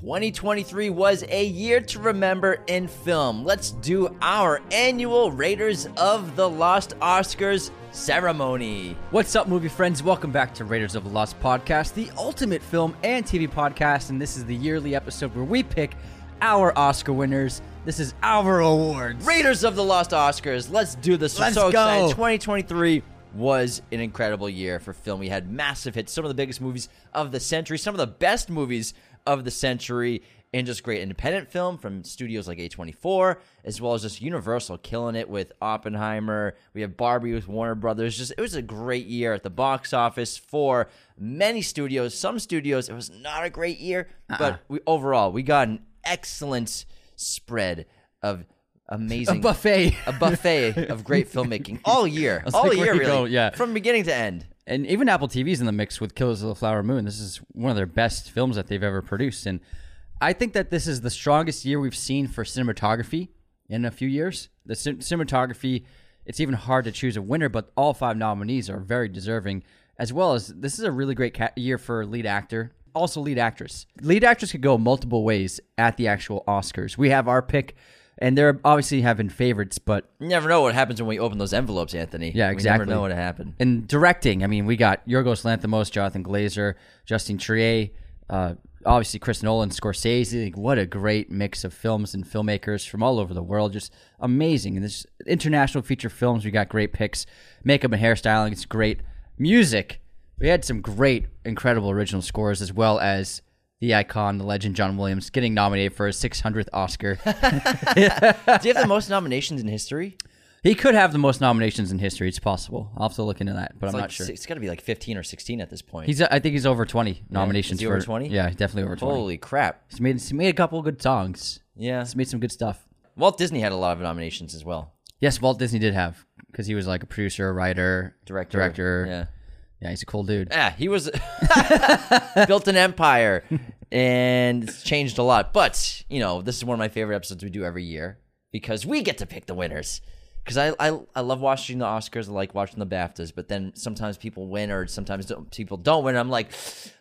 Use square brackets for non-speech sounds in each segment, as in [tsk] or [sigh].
2023 was a year to remember in film. Let's do our annual Raiders of the Lost Oscars ceremony. What's up, movie friends? Welcome back to Raiders of the Lost podcast, the ultimate film and TV podcast. And this is the yearly episode where we pick our Oscar winners. This is our awards. Raiders of the Lost Oscars. Let's do this. Let's so excited. go. 2023 was an incredible year for film. We had massive hits, some of the biggest movies of the century, some of the best movies of the century, and just great independent film from studios like A24, as well as just Universal killing it with Oppenheimer. We have Barbie with Warner Brothers. Just it was a great year at the box office for many studios. Some studios it was not a great year, Uh-uh. but we overall we got an excellent spread of A amazing buffet. a buffet of great filmmaking [laughs] all year, all like year, really, go, yeah. from beginning to end. And even Apple TV's in the mix with Killers of the Flower Moon. This is one of their best films that they've ever produced, and I think that this is the strongest year we've seen for cinematography in a few years. The cin- cinematography, it's even hard to choose a winner, but all five nominees are very deserving. As well as this is a really great ca- year for lead actor, also lead actress. Lead actress could go multiple ways at the actual Oscars. We have our pick, and there obviously have been favorites, but You never know what happens when we open those envelopes, Anthony. Yeah, We exactly. never know what happened. and directing, I mean, we got Yorgos Lanthimos, Jonathan Glazer, Justine Triet, uh, obviously Chris Nolan, Scorsese. Like, what a great mix of films and filmmakers from all over the world. Just amazing. And this international feature films, we got great picks. Makeup and hairstyling, it's great. Music, we had some great, incredible original scores, as well as the icon, the legend John Williams, getting nominated for his 600th Oscar. [laughs] Do you have the most nominations in history? he could have the most nominations in history. It's possible. I'll have to look into that, but It's I'm like not sure. It's got to be like 15 or 16 at this point. He's, I think he's over 20 nominations. For, over 20? Yeah, definitely over 20. Holy crap! He's made, he's made a couple of good songs. Yeah, He's made some good stuff. Walt Disney had a lot of nominations as well. Yes, Walt Disney did have because he was like a producer, a writer, Director, director. Yeah, yeah, he's a cool dude. yeah. He was [laughs] built an empire and it's changed a lot. But you know, this is one of my favorite episodes we do every year because we get to pick the winners. Because I, I I love watching the Oscars. I like watching the BAFTAs. But then sometimes people win, or sometimes don't, people don't win. I'm like,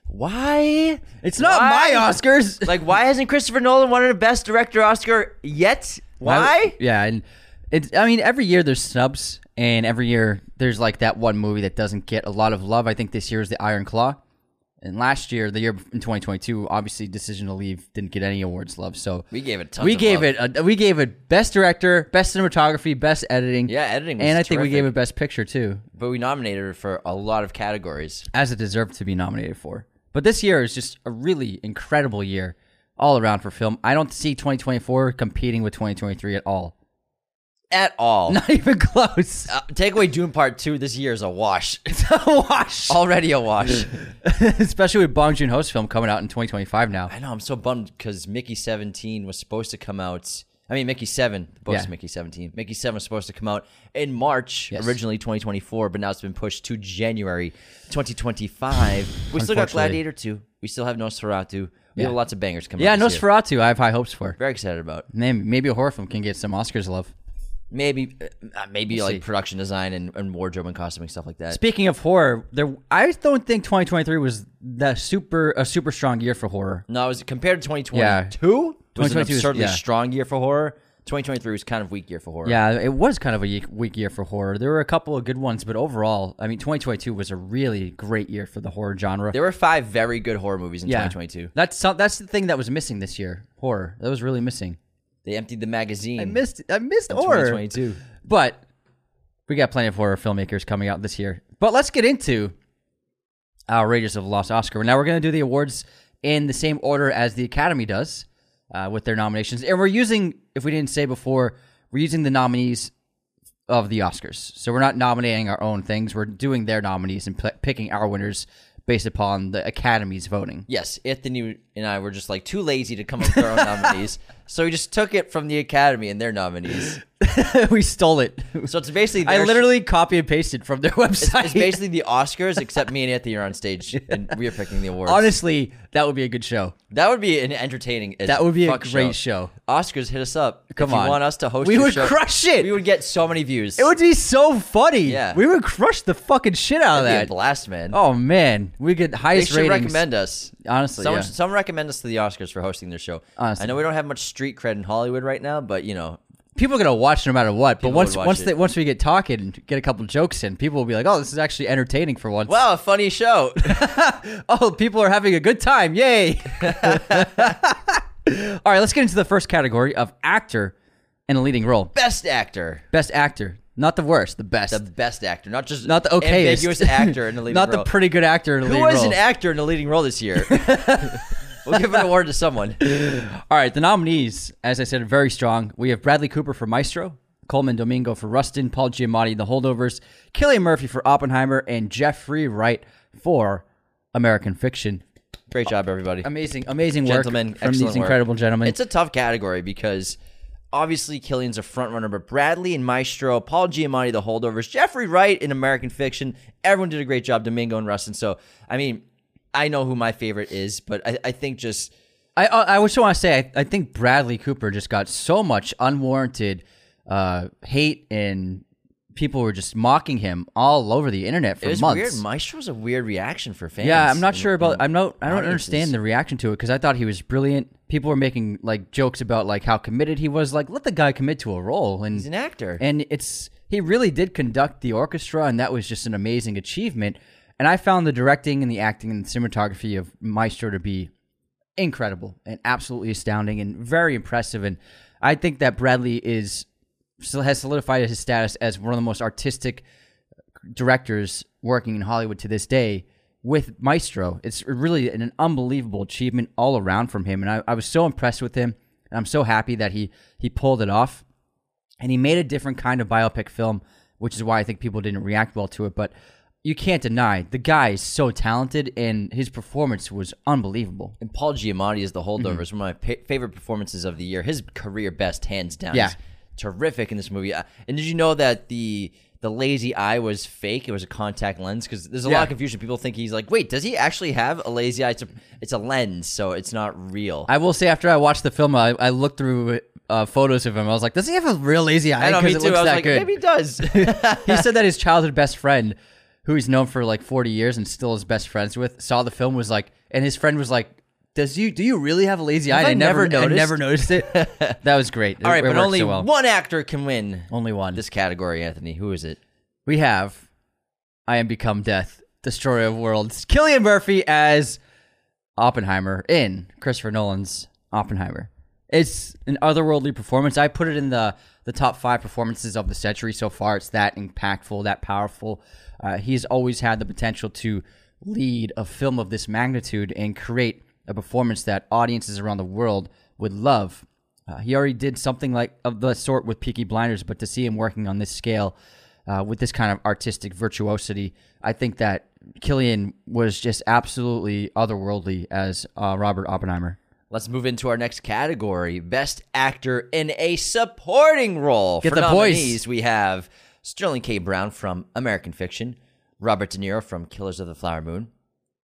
why? It's not Why? my Oscars. [laughs] Like, why hasn't Christopher Nolan won a Best Director Oscar yet? Why? Yeah, and it's. I mean, every year there's snubs, and every year there's like that one movie that doesn't get a lot of love. I think this year is The Iron Claw, and last year, the year in 2022, obviously Decision to Leave didn't get any awards love. So We gave it we of gave love. it. A, we gave it best director, best cinematography, best editing. Yeah, editing was and I think we gave it best picture too, But we nominated her for a lot of categories. as it deserved to be nominated for. But this year is just a really incredible year all around for film. I don't see 2024 competing with 2023 at all. At all. Not even close. Uh, take away Dune Part 2, this year is a wash. [laughs] It's a wash. Already a wash. [laughs] Especially with Bong Joon Ho's film coming out in 2025 now. I know, I'm so bummed because Mickey 17 was supposed to come out. I mean, Mickey 7, the book's Yeah. Mickey 17. Mickey 7 was supposed to come out in March, Yes. originally 2024, but now it's been pushed to January 2025. We still got Gladiator 2. We still have Nosferatu. We have lots of bangers coming Yeah, out. this year. Nosferatu, I have high hopes for. Very excited about. Maybe, maybe a horror film can get some Oscars love. Maybe, uh, maybe We'll like see. production design and, and wardrobe and costuming stuff like that. Speaking of horror, there I don't think 2023 was the super a super strong year for horror. No, it was compared to 2022. Yeah. It was an 2022 is- absurdly yeah. strong year for horror. 2023 was kind of weak year for horror. Yeah, it was kind of a ye- weak year for horror. There were a couple of good ones, but overall, I mean, 2022 was a really great year for the horror genre. There were five very good horror movies in yeah, 2022. That's that's the thing that was missing this year. Horror that was really missing. They emptied the magazine. I missed I missed in horror. 2022. But we got plenty of horror filmmakers coming out this year. But let's get into our Raiders of the Lost Oscar. Now we're going to do the awards in the same order as the Academy does uh, with their nominations, and we're using, if we didn't say before, we're using the nominees of the Oscars. So we're not nominating our own things. We're doing their nominees and p- picking our winners based upon the Academy's voting. Yes, Anthony and I were just like too lazy to come up with our own [laughs] nominees, so we just took it from the Academy and their nominees. [laughs] we stole it. So it's basically I literally copy and pasted from their website. it's basically the Oscars except me and Anthony are on stage [laughs] and we are picking the awards. Honestly, that would be a good show. that would be an entertaining. That would be a great show. Oscars, hit us up. Come if you want us to host, We would show, crush it. We would get so many views. It would be so funny. Yeah. We would crush the fucking shit out of That'd be a that. blast, man. Oh man, we get they highest should ratings. recommend us. Honestly, Someone, yeah. someone recommend us to the Oscars for hosting their show. Honestly. I know we don't have much street cred in Hollywood right now, but you know, people are gonna watch no matter what. But People once would watch once it. they, once we get talking and get a couple jokes in, people will be like, "Oh, this is actually entertaining for once." wow, a funny show. [laughs] oh, people are having a good time! Yay! [laughs] All right, let's get into the first category of actor in a leading role. best actor, Best actor, not the worst, the best, the best actor, not just not the okay ambiguous actor in the [laughs] leading not role. the pretty good actor in a Who leading was role. an actor in the leading role this year? [laughs] we'll give an award to someone. All right, the nominees, as I said, are very strong. We have Bradley Cooper for Maestro, Colman Domingo for Rustin, Paul Giamatti, The Holdovers, Cillian Murphy for Oppenheimer, and Jeffrey Wright for American Fiction. Great job, everybody. Amazing, amazing work Gentlemen, from these work. incredible gentlemen. It's a tough category because obviously Cillian's a front runner, but Bradley and Maestro, Paul Giamatti, the holdovers, Jeffrey Wright in American Fiction, everyone did a great job. Domingo and Rustin. So I mean, I know who my favorite is, but I, I think just I I, just want to say I, I think Bradley Cooper just got so much unwarranted uh, hate and people were just mocking him all over the internet for it was months. weird. Maestro's a weird reaction for fans. Yeah, I'm not sure about. I'm not. I don't audiences. understand the reaction to it because I thought he was brilliant. People were making like jokes about like how committed he was. Like, let the guy commit to a role, and He's an actor. and it's he really did conduct the orchestra, and that was just an amazing achievement. And I found the directing and the acting and the cinematography of Maestro to be incredible and absolutely astounding and very impressive. And I think that Bradley is has solidified his status as one of the most artistic directors working in Hollywood to this day with Maestro. It's really an unbelievable achievement all around from him. And I, I was so impressed with him. And I'm so happy that he he pulled it off. And he made a different kind of biopic film, which is why I think people didn't react well to it. But you can't deny the guy is so talented and his performance was unbelievable. And Paul Giamatti is the holdover. Mm-hmm. It's one of my pa- favorite performances of the year. His career best, hands down. Yeah. He's terrific in this movie. Uh, And did you know that the the lazy eye was fake? It was a contact lens because there's a lot of confusion. People think he's like, wait, does he actually have a lazy eye? It's a, it's a lens, so it's not real. I will say after I watched the film, I, I looked through uh, photos of him. I was like, does he have a real lazy eye? I know, me Because too. looks that like, good. maybe he does. [laughs] he said that his [laughs] childhood best friend, who he's known for like 40 years and still is best friends with, saw the film was like, and his friend was like, "Does you do you really have a lazy eye?" And I never never I never noticed it. [laughs] that was great. All right, It- it but only so well. one actor can win only one. this category, Anthony. Who is it? we have I am become death, destroyer of worlds. Cillian Murphy as Oppenheimer in Christopher Nolan's Oppenheimer. It's an otherworldly performance. I put it in the the top five performances of the century so far. It's that impactful, that powerful. Uh, he's always had the potential to lead a film of this magnitude and create a performance that audiences around the world would love. Uh, he already did something like of the sort with Peaky Blinders, but to see him working on this scale uh, with this kind of artistic virtuosity, I think that Cillian was just absolutely otherworldly as uh, Robert Oppenheimer. Let's move into our next category: Best Actor in a Supporting Role. Get For the boys. nominees, we have Sterling K. Brown from American Fiction, Robert De Niro from Killers of the Flower Moon,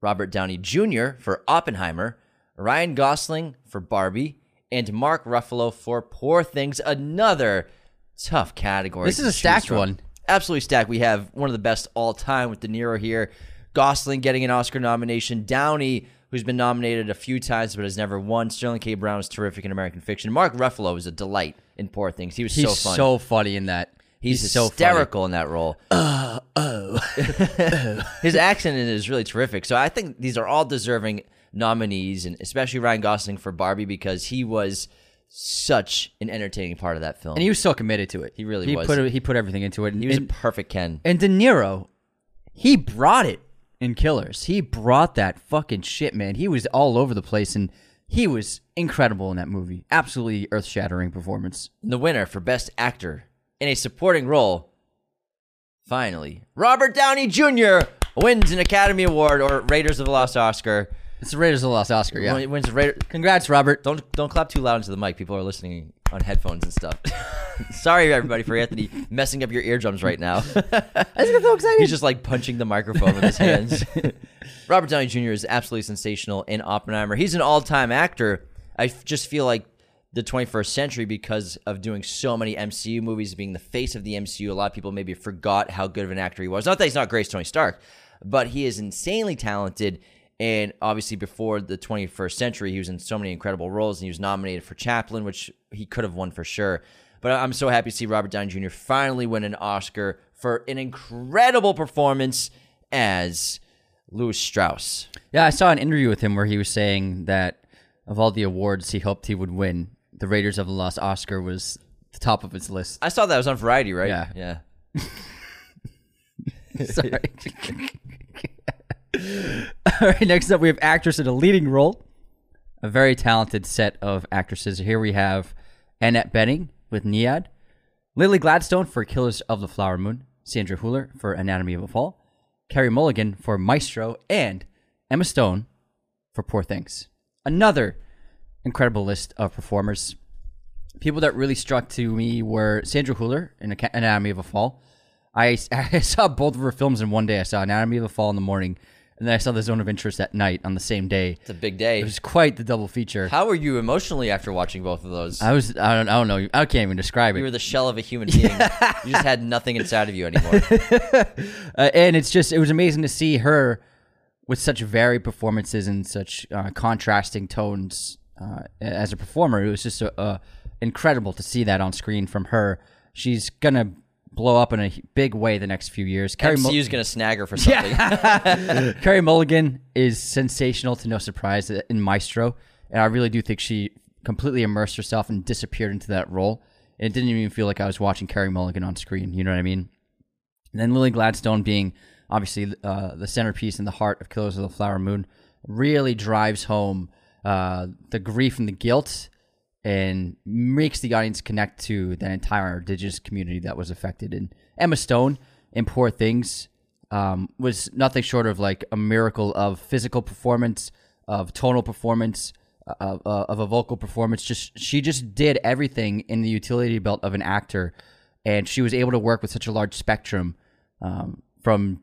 Robert Downey Jr. for Oppenheimer, Ryan Gosling for Barbie, and Mark Ruffalo for Poor Things. Another tough category. This is a stacked from. one. Absolutely stacked. We have one of the best all time with De Niro here. Gosling getting an Oscar nomination. Downey, who's been nominated a few times but has never won. Sterling K. Brown is terrific in American Fiction. Mark Ruffalo is a delight in Poor Things. He was He's so fun. so funny in that. He's, so funny. hysterical in that role. Uh, oh. [laughs] [laughs] His accent is really terrific. So I think these are all deserving nominees, and especially Ryan Gosling for Barbie because he was such an entertaining part of that film. and he was so committed to it. He really he was. Put he put everything into it. And, he was and, a perfect Ken. and De Niro, he brought it in Killers. He brought that fucking shit, man. He was all over the place, and he was incredible in that movie. Absolutely earth shattering performance. the winner for Best Actor in a Supporting Role, finally, Robert Downey Jr. wins an Academy Award or Raiders of the Lost Oscar. It's the Raiders of the Lost Oscar. Yeah. Win- Wins a Raider. Congrats, Robert. Don't don't clap too loud into the mic. People are listening on headphones and stuff. [laughs] Sorry, everybody, for Anthony messing up your eardrums right now. I just got so excited. He's just like punching the microphone with his hands. [laughs] Robert Downey Jr. is absolutely sensational in Oppenheimer. He's an all-time actor. I f- just feel like the 21st century because of doing so many MCU movies, being the face of the MCU. A lot of people maybe forgot how good of an actor he was. Not that he's not Grace Tony Stark, but he is insanely talented. And obviously, before the 21st century, he was in so many incredible roles, and he was nominated for Chaplin, which he could have won for sure. But I'm so happy to see Robert Downey Jr. finally win an Oscar for an incredible performance as Lewis Strauss. Yeah, I saw an interview with him where he was saying that of all the awards he hoped he would win, the Raiders of the Lost Oscar was the top of its list. I saw that it was on Variety, right? Yeah. Yeah. [laughs] Sorry. [laughs] All right, next up we have actress in a leading role. A very talented set of actresses. Here we have Annette Bening with Nyad, Lily Gladstone for Killers of the Flower Moon, Sandra Hüller for Anatomy of a Fall, Carey Mulligan for Maestro, and Emma Stone for Poor Things. Another incredible list of performers. People that really struck to me were Sandra Hüller in Anatomy of a Fall. I, [laughs] I saw both of her films in one day. I saw Anatomy of a Fall in the morning, and then I saw The Zone of Interest at night on the same day. It's a big day. It was quite the double feature. How were you emotionally after watching both of those? I was I don't I don't know I can't even describe it. you were the shell of a human being. [laughs] you just had nothing inside of you anymore. [laughs] Uh, and it's just it was amazing to see her with such varied performances and such uh, contrasting tones uh, as a performer. It was just uh, uh, incredible to see that on screen from her. She's gonna blow up in a big way the next few years. Mul- MCU's gonna snag her for something. [laughs] [laughs] Carey Mulligan is sensational to no surprise in Maestro, and I really do think she completely immersed herself and disappeared into that role. And it didn't even feel like I was watching Carey Mulligan on screen. You know what I mean? And then Lily Gladstone being obviously uh, the centerpiece and the heart of Killers of the Flower Moon really drives home uh, the grief and the guilt and makes the audience connect to that entire indigenous community that was affected. And Emma Stone in Poor Things um, was nothing short of like a miracle of physical performance, of tonal performance, uh, of, uh, of a vocal performance. Just she just did everything in the utility belt of an actor, and she was able to work with such a large spectrum um, from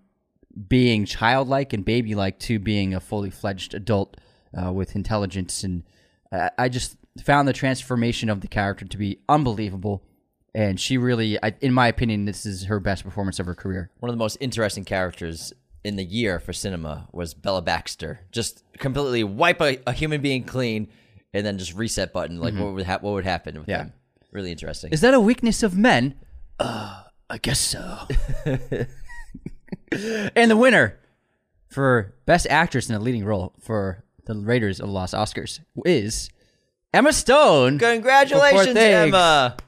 being childlike and baby-like to being a fully fledged adult uh, with intelligence. And I I just found the transformation of the character to be unbelievable. And she really, I, in my opinion, this is her best performance of her career. One of the most interesting characters in the year for cinema was Bella Baxter. Just completely wipe a, a human being clean and then just reset button. Like what would ha- what would happen with Yeah. them? Really interesting. Is that a weakness of men? Uh, I guess so. [laughs] and the winner for Best Actress in a Leading Role for the Raiders of the Lost Oscars is Emma Stone. Congratulations, Emma. [laughs]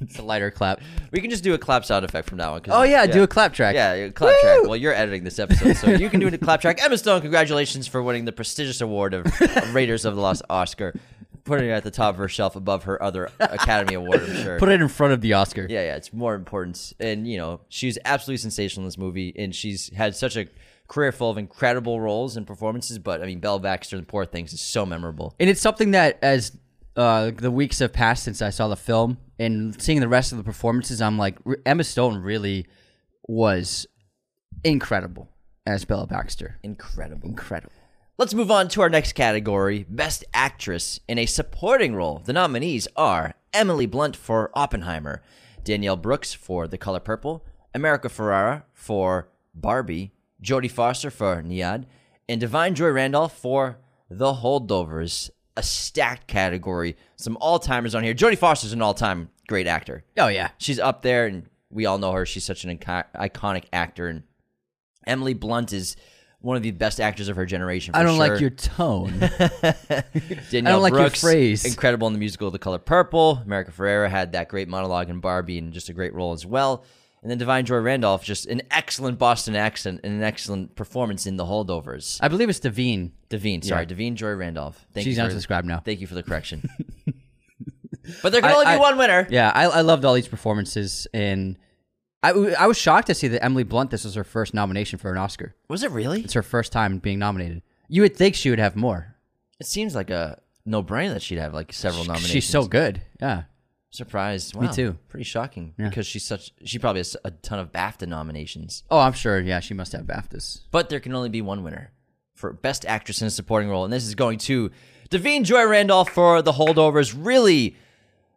It's a lighter clap. We can just do a clap sound effect from now on. Oh yeah, do a clap track. Yeah, yeah, clap track. Well, you're editing this episode, so you can do a clap track. Emma Stone, congratulations for winning the prestigious award of [laughs] Raiders of the Lost Oscar. Putting it at the top of her shelf above her other Academy Award, I'm sure. Put it in front of the Oscar. yeah, yeah, it's more important. And, you know, she's absolutely sensational in this movie, and she's had such a career full of incredible roles and performances. But, I mean, Belle Baxter and Poor Things is so memorable. And it's something that as uh, the weeks have passed since I saw the film and seeing the rest of the performances, I'm like, Emma Stone really was incredible as Bella Baxter. Incredible. Incredible. Let's move on to our next category Best Actress in a Supporting Role. The nominees are Emily Blunt for Oppenheimer, Danielle Brooks for The Color Purple, America Ferrera for Barbie, Jodie Foster for Nyad, and Divine Joy Randolph for The Holdovers. A stacked category. Some all timers on here. Jodie Foster's an all time great actor. Oh yeah. She's up there, and we all know her. She's such an icon- iconic actor. And Emily Blunt is one of the best actors of her generation. For [laughs] I don't sure. like your tone. Danielle like your phrase. Incredible in the musical The Color Purple. America Ferrera had that great monologue in Barbie and just a great role as well. And then Divine Joy Randolph, just an excellent Boston accent and an excellent performance in The Holdovers. I believe it's Da'Vine. Da'Vine, sorry, Yeah. Da'Vine Joy Randolph. Thank She's you for, now. Thank you for the correction. [laughs] but there can I- only be I- one winner. Yeah, I, I loved all these performances, and I was shocked to see that Emily Blunt. This was her first nomination for an Oscar. Was it really? It's her first time being nominated. You would think she would have more. It seems like a no brainer that she'd have like several nominations. She's so good. Yeah. Surprised. Wow, too. Pretty shocking because she's such. She probably has a ton of BAFTA nominations. Oh, I'm sure. Yeah, she must have BAFTAs. But there can only be one winner for Best Actress in a Supporting Role, and this is going to Da'Vine Joy Randolph for The Holdovers. Really,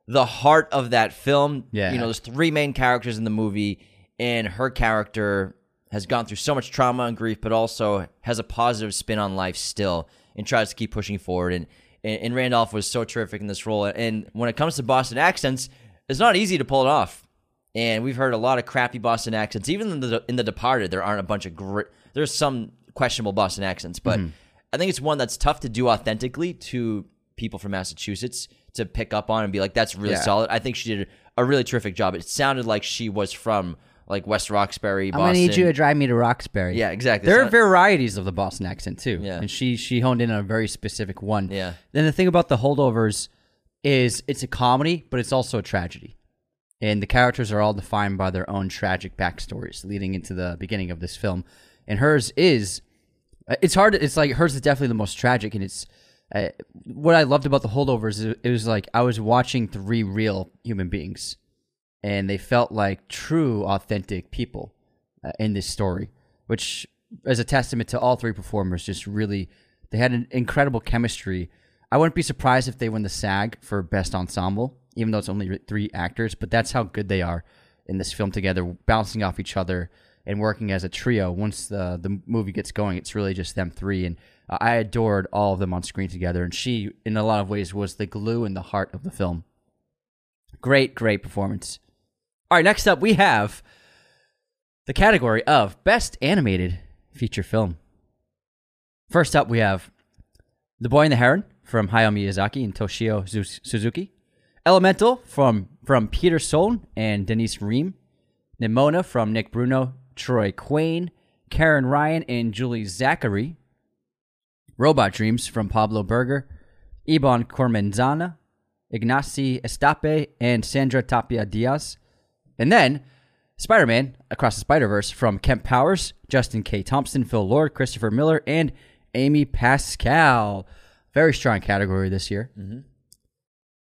the heart of that film. Yeah. you know, there's three main characters in the movie, and her character has gone through so much trauma and grief, but also has a positive spin on life still and tries to keep pushing forward. And, and, and Randolph was so terrific in this role. And when it comes to Boston accents, it's not easy to pull it off. And we've heard a lot of crappy Boston accents. Even in the, in the Departed, there aren't a bunch of great. There's some questionable Boston accents, but mm-hmm. I think it's one that's tough to do authentically to people from Massachusetts to pick up on and be like, "That's really Yeah. solid." I think she did a really terrific job. It sounded like she was from like West Roxbury, I'm gonna need you to drive me to Roxbury. Yeah, exactly. There It's are not- varieties of the Boston accent too. Yeah. And she she honed in on a very specific one. Yeah. Then the thing about the holdovers is it's a comedy, but it's also a tragedy. And the characters are all defined by their own tragic backstories leading into the beginning of this film. And hers is it's hard it's like hers is definitely the most tragic and it's uh, what I loved about the holdovers is it was like I was watching three real human beings and they felt like true authentic people uh, in this story which is a testament to all three performers just really they had an incredible chemistry. I wouldn't be surprised if they win the sag for best ensemble even though it's only three actors but that's how good they are in this film together bouncing off each other and working as a trio. Once the the movie gets going it's really just them three and i adored all of them on screen together and she in a lot of ways was the glue and the heart of the film. Great great performance all right, next up we have the category of Best Animated Feature Film. First up, we have The Boy and the Heron from Hayao Miyazaki and Toshio Suzuki, Elemental from, from Peter Sohn and Denise Ream, Nimona from Nick Bruno, Troy Quane, Karen Ryan and Julie Zackary, Robot Dreams from Pablo Berger, Iban Cormenzana, Ignasi Estapé, and Sandra Tapia Diaz. And then Spider Man Across the Spider Verse from Kemp Powers, Justin K. Thompson, Phil Lord, Christopher Miller, and Amy Pascal. Very strong category this year. Mm-hmm.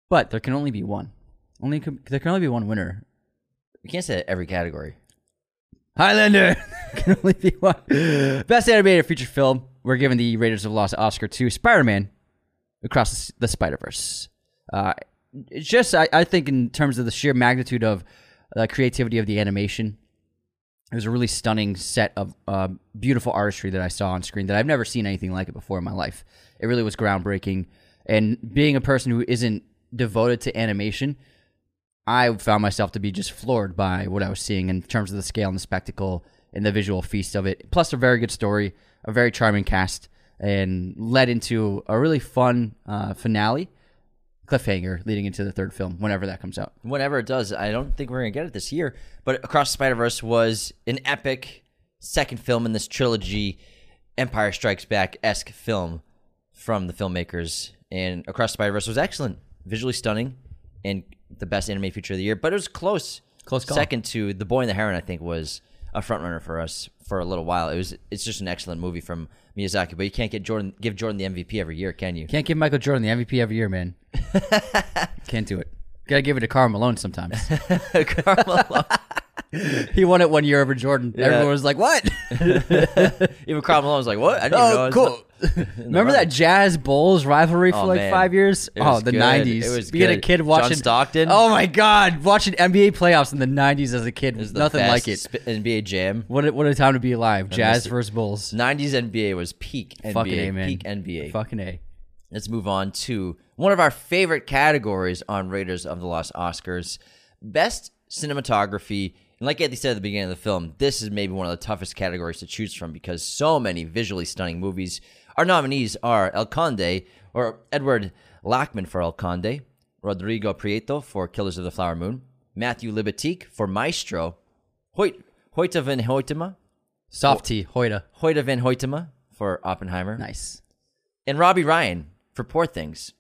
But there can only be one. Only there can only be one winner. We can't say every category. Highlander [laughs] can only be one. Best animated feature film. We're giving the Raiders of the Lost Oscar to Spider Man Across the, the Spider Verse. Uh, just, I, I think, in terms of the sheer magnitude of the creativity of the animation, it was a really stunning set of uh, beautiful artistry that I saw on screen that I've never seen anything like it before in my life. It really was groundbreaking. And being a person who isn't devoted to animation, I found myself to be just floored by what I was seeing in terms of the scale and the spectacle and the visual feast of it. Plus, a very good story, a very charming cast, and led into a really fun uh, finale cliffhanger leading into the third film whenever that comes out. Whenever it does, I don't think we're gonna get it this year. But Across the Spider Verse was an epic second film in this trilogy, Empire Strikes Back esque film from the filmmakers. And Across the Spider Verse was excellent, visually stunning, and the best animated feature of the year. But it was close, Close call. Second to The Boy and the Heron, I think was a front runner for us for a little while. It was it's just an excellent movie from Miyazaki. But you can't get Jordan give Jordan the MVP every year, can you? Can't give Michael Jordan the MVP every year, man. [laughs] Can't do it. Gotta give it to Karl Malone sometimes. [laughs] Carmelo. [laughs] he won it one year over Jordan. Everyone was like, "What?" Even Karl Malone was like, "What? I didn't oh, know." oh, it cool. [laughs] Remember that Jazz Bulls rivalry for Oh, like man. five years? It oh, was the good. '90s. It was Being a good. kid John watching Stockton? Oh my God, watching NBA playoffs in the '90s as a kid was was the nothing best like it. sp- NBA Jam. What a, what a time to be alive. Jazz it. versus Bulls. 90s NBA was peak NBA. Fucking A, man. Peak NBA. Fucking a. Let's move on to one of our favorite categories on Raiders of the Lost Oscars Best Cinematography. And like Anthony said at the beginning of the film, this is maybe one of the toughest categories to choose from because so many visually stunning movies. Our nominees are El Conde, or Edward Lachman for El Conde, Rodrigo Prieto for Killers of the Flower Moon, Matthew Libatique for Maestro, Hoyt, Hoyte van Hoytema, Soft T, Hoyta. Hoyte van Hoytema for Oppenheimer, Nice. and Robbie Ryan for Poor Things.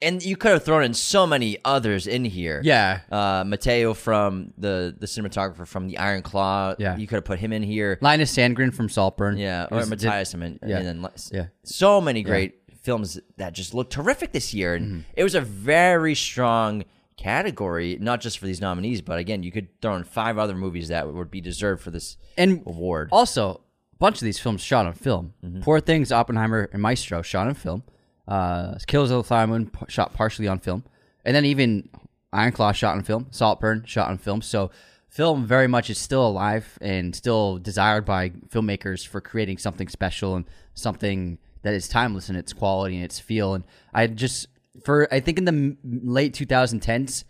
And you could have thrown in so many others in here. Yeah. Uh, Mateo from the the cinematographer from the Iron Claw. Yeah. You could have put him in here. Linus Sandgren from Saltburn. Yeah. Or was- Matthias. I mean, yeah. And then, Yeah. So many great films that just looked terrific this year. And Mm-hmm. it was a very strong category, not just for these nominees, but again, you could throw in five other movies that would be deserved for this And award. Also, a bunch of these films shot on film. Mm-hmm. Poor Things, Oppenheimer, and Maestro shot on film. Uh, Killers of the Flower Moon shot partially on film, and then even Iron Claw shot on film. Saltburn shot on film. So film very much is still alive and still desired by filmmakers for creating something special and something that is timeless in its quality and its feel. And I just for I think in the late 2010s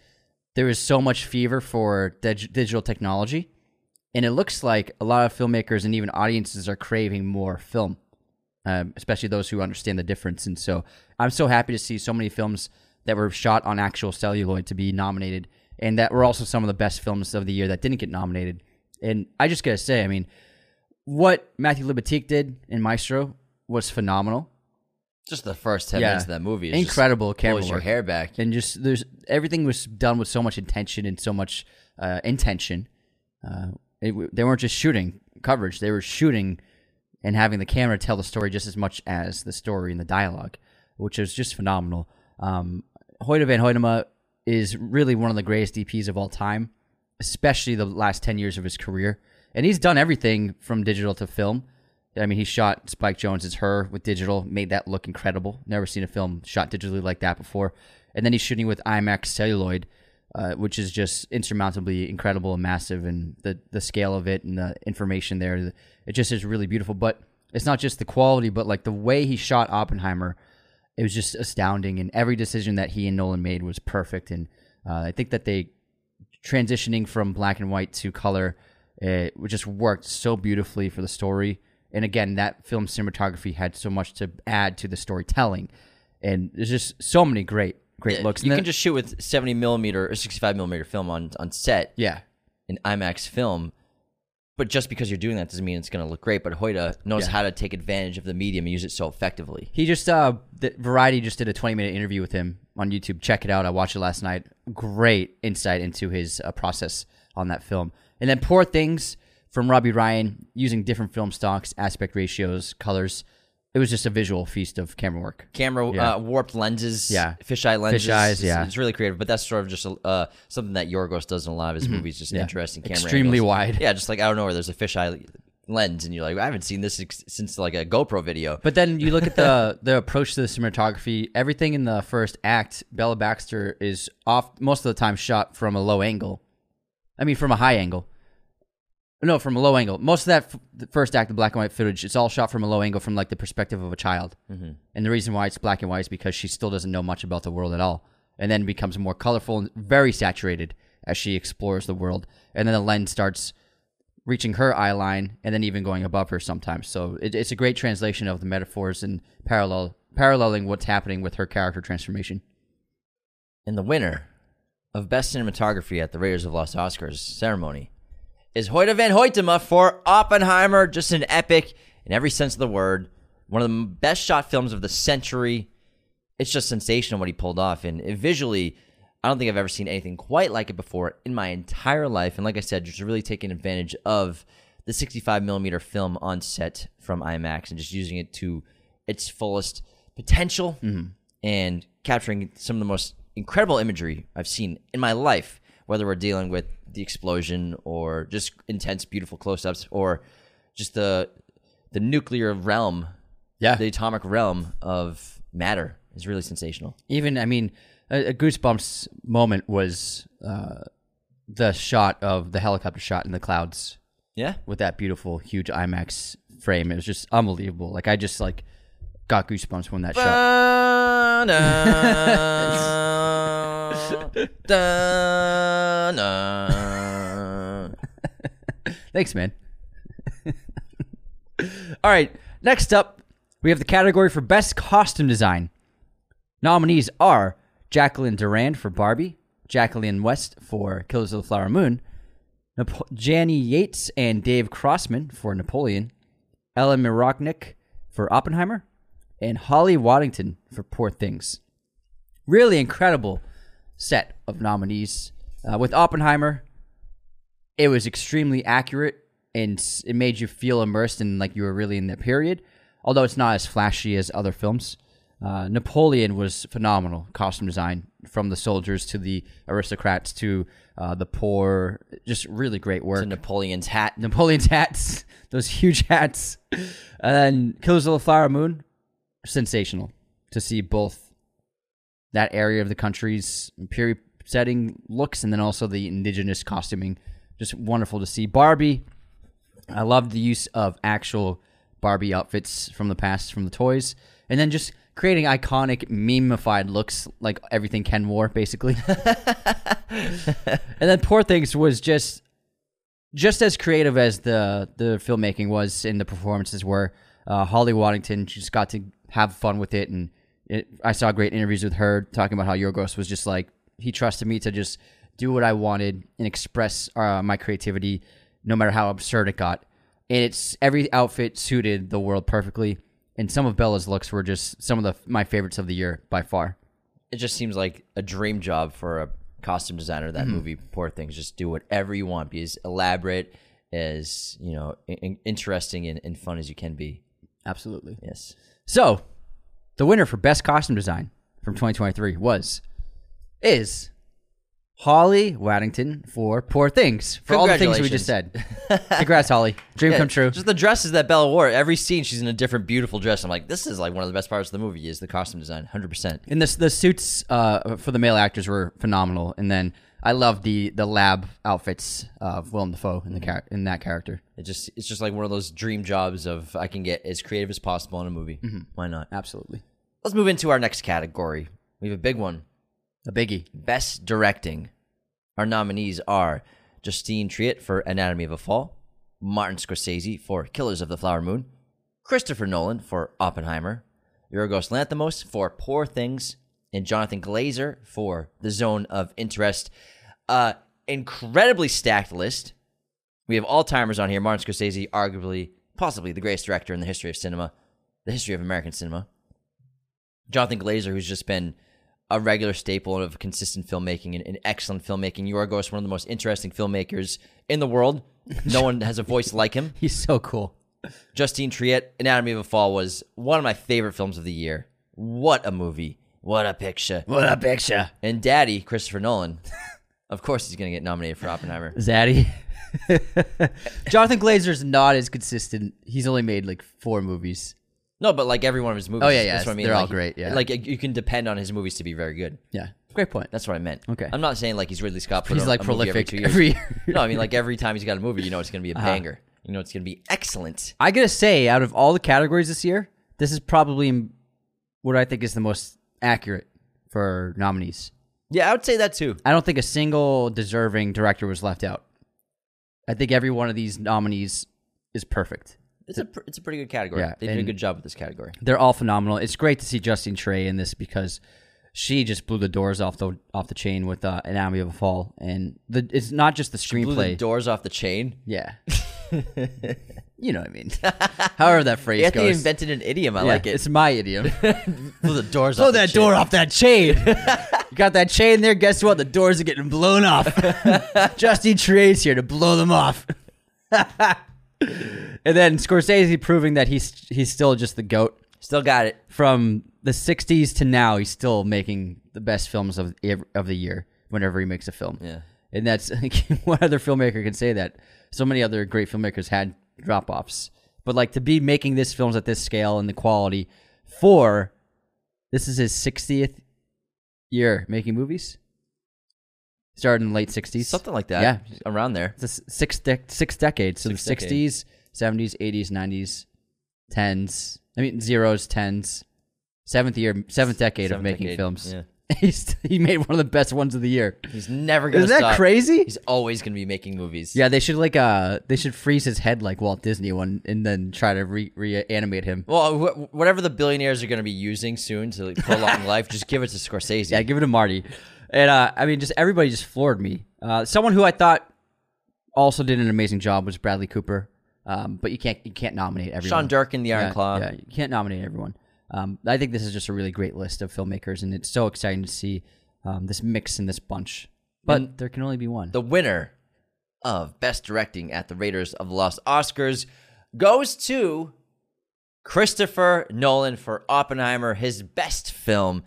there was so much fever for dig- digital technology, and it looks like a lot of filmmakers and even audiences are craving more film, um, especially those who understand the difference. And so I'm so happy to see so many films that were shot on actual celluloid to be nominated, and that were also some of the best films of the year that didn't get nominated. And I just gotta say, I mean, what Matthew Libatique did in Maestro was phenomenal. Just the first ten Yeah. minutes of that movie, is just Incredible camera pulls your hair back. and just there's everything was done with so much intention and so much uh, intention. Uh, it, they weren't just shooting coverage; they were shooting and having the camera tell the story just as much as the story and the dialogue, which is just phenomenal. Um, van Hoytema is really one of the greatest DPs of all time, especially the last ten years of his career, and he's done everything from digital to film. I mean, he shot Spike Jonze's Her with digital, made that look incredible. Never seen a film shot digitally like that before. And then he's shooting with IMAX celluloid, uh, which is just insurmountably incredible and massive, and the the scale of it and the information there, it just is really beautiful. But it's not just the quality, but like the way he shot Oppenheimer, it was just astounding. And every decision that he and Nolan made was perfect. And uh, I think that they transitioning from black and white to color, it just worked so beautifully for the story. And again, that film cinematography had so much to add to the storytelling, and there's just so many great, great looks. You And can just shoot with seventy millimeter or sixty five millimeter film on on set yeah, in IMAX film. But just because you're doing that doesn't mean it's going to look great. But Hoyta knows Yeah. how to take advantage of the medium and use it so effectively. He just uh the Variety just did a 20 minute interview with him on YouTube. Check it out. I watched it last night. Great insight into his uh, process on that film. And then Poor Things from Robbie Ryan using different film stocks, aspect ratios, colors. It was just a visual feast of camera work. Camera Yeah. uh, warped lenses, Yeah. fisheye lenses, Fish eyes, It's- yeah. it's really creative. But that's sort of just a, uh, something that Yorgos does in a lot of his movies. Just Mm-hmm. Yeah. interesting camera, Extremely angles. wide. Yeah, just like I don't know where there's a fisheye lens, and you're like, I haven't seen this ex- since like a GoPro video. But then you look at the [laughs] the approach to the cinematography. Everything in the first act, Bella Baxter is off most of the time shot from a low angle. I mean, from a high angle. No, from a low angle. Most of that f- the first act, the black and white footage, it's all shot from a low angle, from like the perspective of a child. Mm-hmm. And the reason why it's black and white is because she still doesn't know much about the world at all, and then becomes more colorful and very saturated as she explores the world. And then the lens starts reaching her eye line and then even going above her sometimes. So it, it's a great translation of the metaphors and parallel paralleling what's happening with her character transformation. And the winner of Best Cinematography at the Raiders of Lost Oscars ceremony is Hoyte van Hoytema for Oppenheimer. Just an epic in every sense of the word. One of the best shot films of the century. It's just sensational what he pulled off. And uh, visually, I don't think I've ever seen anything quite like it before in my entire life. And like I said, just really taking advantage of the 65 millimeter film on set from IMAX and just using it to its fullest potential mm-hmm. and capturing some of the most incredible imagery I've seen in my life, whether we're dealing with the explosion or just intense, beautiful close ups or just the the nuclear realm, Yeah. the atomic realm of matter is really sensational. Even I mean, a, a goosebumps moment was uh, the shot of the helicopter shot in the clouds Yeah. with that beautiful huge IMAX frame. It was just unbelievable. Like I just like got goosebumps when that shot. [laughs] Thanks, man. [laughs] All right, next up, we have the category for Best Costume Design. Nominees are Jacqueline Durran for Barbie, Jacqueline West for Killers of the Flower Moon, Napo- Janty Yates and Dave Crossman for Napoleon, Ellen Mirojnick for Oppenheimer, and Holly Waddington for Poor Things. Really incredible set of nominees. Uh, with Oppenheimer, it was extremely accurate and it made you feel immersed in like you were really in that period. Although it's not as flashy as other films. Uh, Napoleon was phenomenal costume design from the soldiers to the aristocrats to uh, the poor. Just really great work. To Napoleon's hat. Napoleon's hats, [laughs] those huge hats. And then Killers of the Flower Moon, sensational to see both that area of the country's period setting looks and then also the indigenous costuming just wonderful to see. Barbie, I love the use of actual Barbie outfits from the past, from the toys, and then just creating iconic memeified looks like everything Ken wore, basically. [laughs] and then Poor Things was just just as creative as the the filmmaking was and the performances were. Uh, Holly Waddington just got to have fun with it, and it, I saw great interviews with her talking about how Yorgos was just like he trusted me to just do what I wanted and express uh, my creativity, no matter how absurd it got. And it's every outfit suited the world perfectly, and some of Bella's looks were just some of the my favorites of the year by far. It just seems like a dream job for a costume designer. That movie, Poor Things, just do whatever you want. Be as elaborate, as you know, in- interesting and, and fun as you can be. Absolutely. Yes. So, the winner for best costume design from 2023 was is Holly Waddington for Poor Things for all the things we just said. Congrats, Holly. Dream come true. Just the dresses that Bella wore. Every scene, she's in a different beautiful dress. I'm like, this is like one of the best parts of the movie is the costume design, hundred percent. And the the suits uh, for the male actors were phenomenal. And then I love the the lab outfits of Willem Dafoe in the char- in that character. It just it's just like one of those dream jobs of I can get as creative as possible in a movie. Mm-hmm. Why not? Absolutely, Let's move into our next category. We have a big one. a biggie. Best Directing. Our nominees are Justine Triet for Anatomy of a Fall, Martin Scorsese for Killers of the Flower Moon, Christopher Nolan for Oppenheimer, Yorgos Lanthimos for Poor Things, and Jonathan Glazer for The Zone of Interest. Uh, incredibly stacked list. We have all timers on here. Martin Scorsese, arguably, possibly the greatest director in the history of cinema, the history of American cinema. Jonathan Glazer, who's just been a regular staple of consistent filmmaking and, and excellent filmmaking. Yorgos, one of the most interesting filmmakers in the world. No one has a voice like him. [laughs] He's so cool. Justine Triet, Anatomy of a Fall was one of my favorite films of the year. What a movie. What a picture. What a picture, And Daddy, Christopher Nolan. [laughs] of course he's going to get nominated for Oppenheimer. Zaddy. [laughs] Jonathan Glazer's not as consistent. He's only made like four movies. No, but like every one of his movies. Oh, yeah, yeah, That's what I mean. they're all great, yeah. Like you can depend on his movies to be very good. Yeah, great point. That's what I meant. Okay. I'm not saying like he's Ridley Scott. He's out like a prolific every two years. every year. no, I mean like every time he's got a movie, you know it's going to be a Uh-huh. banger. You know it's going to be excellent. I gotta say, out of all the categories this year, this is probably what I think is the most accurate for nominees. Yeah, I would say that too. I don't think a single deserving director was left out. I think every one of these nominees is perfect. It's a pr- it's a pretty good category. Yeah, they did a and- good job with this category. They're all phenomenal. It's great to see Justine Triet in this because she just blew the doors off the off the chain with uh, Anatomy of a Fall, and the it's not just the Blew the screenplay. doors off the chain. yeah, [laughs] you know what I mean. However that phrase Yeah, they goes. invented an idiom. I Yeah, like it. It's my idiom. [laughs] Blew the doors Blow off the that chain. door off that chain. [laughs] you got that chain there. Guess what? The doors are getting blown off. Justine Triet's here to blow them off. And then Scorsese proving that he's he's still just the goat Still got it. from the '60s to now. He's still making the best films of of the year whenever he makes a film. Yeah. And that's [laughs] what other filmmaker can say that. So many other great filmmakers had drop offs, but like to be making this films at this scale and the quality for this is his 60th year making movies. Started in the late 60s. Something like that. Yeah. Around there. It's a s- six dec six decades. So Six the decade. 60s, 70s, 80s, 90s, 10s. I mean zeros, 10s. Seventh year, seventh decade of making decade, films. yeah. [laughs] He's, he made one of the best ones of the year. He's never gonna Isn't that stop. crazy? He's always gonna be making movies. Yeah, they should like uh they should freeze his head like Walt Disney one and then try to re- reanimate him. Well, wh- whatever the billionaires are gonna be using soon to like, prolong [laughs] life, just give it to Scorsese. Yeah, give it to Marty. And uh I mean just everybody just floored me. Uh someone who I thought also did an amazing job was Bradley Cooper. Um but you can't you can't nominate everyone. Sean Durkin, the Iron yeah, Claw. Yeah, you can't nominate everyone. Um I think this is just a really great list of filmmakers and it's so exciting to see um this mix in this bunch. But there can only be one. The winner of Best Directing at the Raiders of the Lost Oscars goes to Christopher Nolan for Oppenheimer, his best film.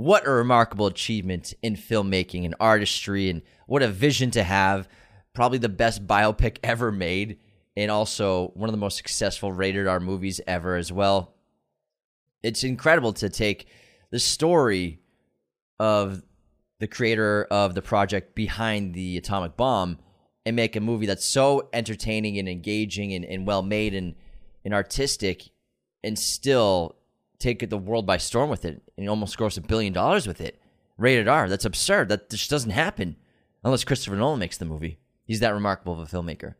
What a remarkable achievement in filmmaking and artistry, and what a vision to have. Probably the best biopic [laughs] ever made, and also one of the most successful rated R movies ever as well. It's incredible to take the story of the creator of the project behind the atomic bomb and make a movie that's so entertaining and engaging and, and well made and, and artistic and still take the world by storm with it and almost gross a billion dollars with it. Rated R. That's absurd. That just doesn't happen unless Christopher Nolan makes the movie. He's that remarkable of a filmmaker.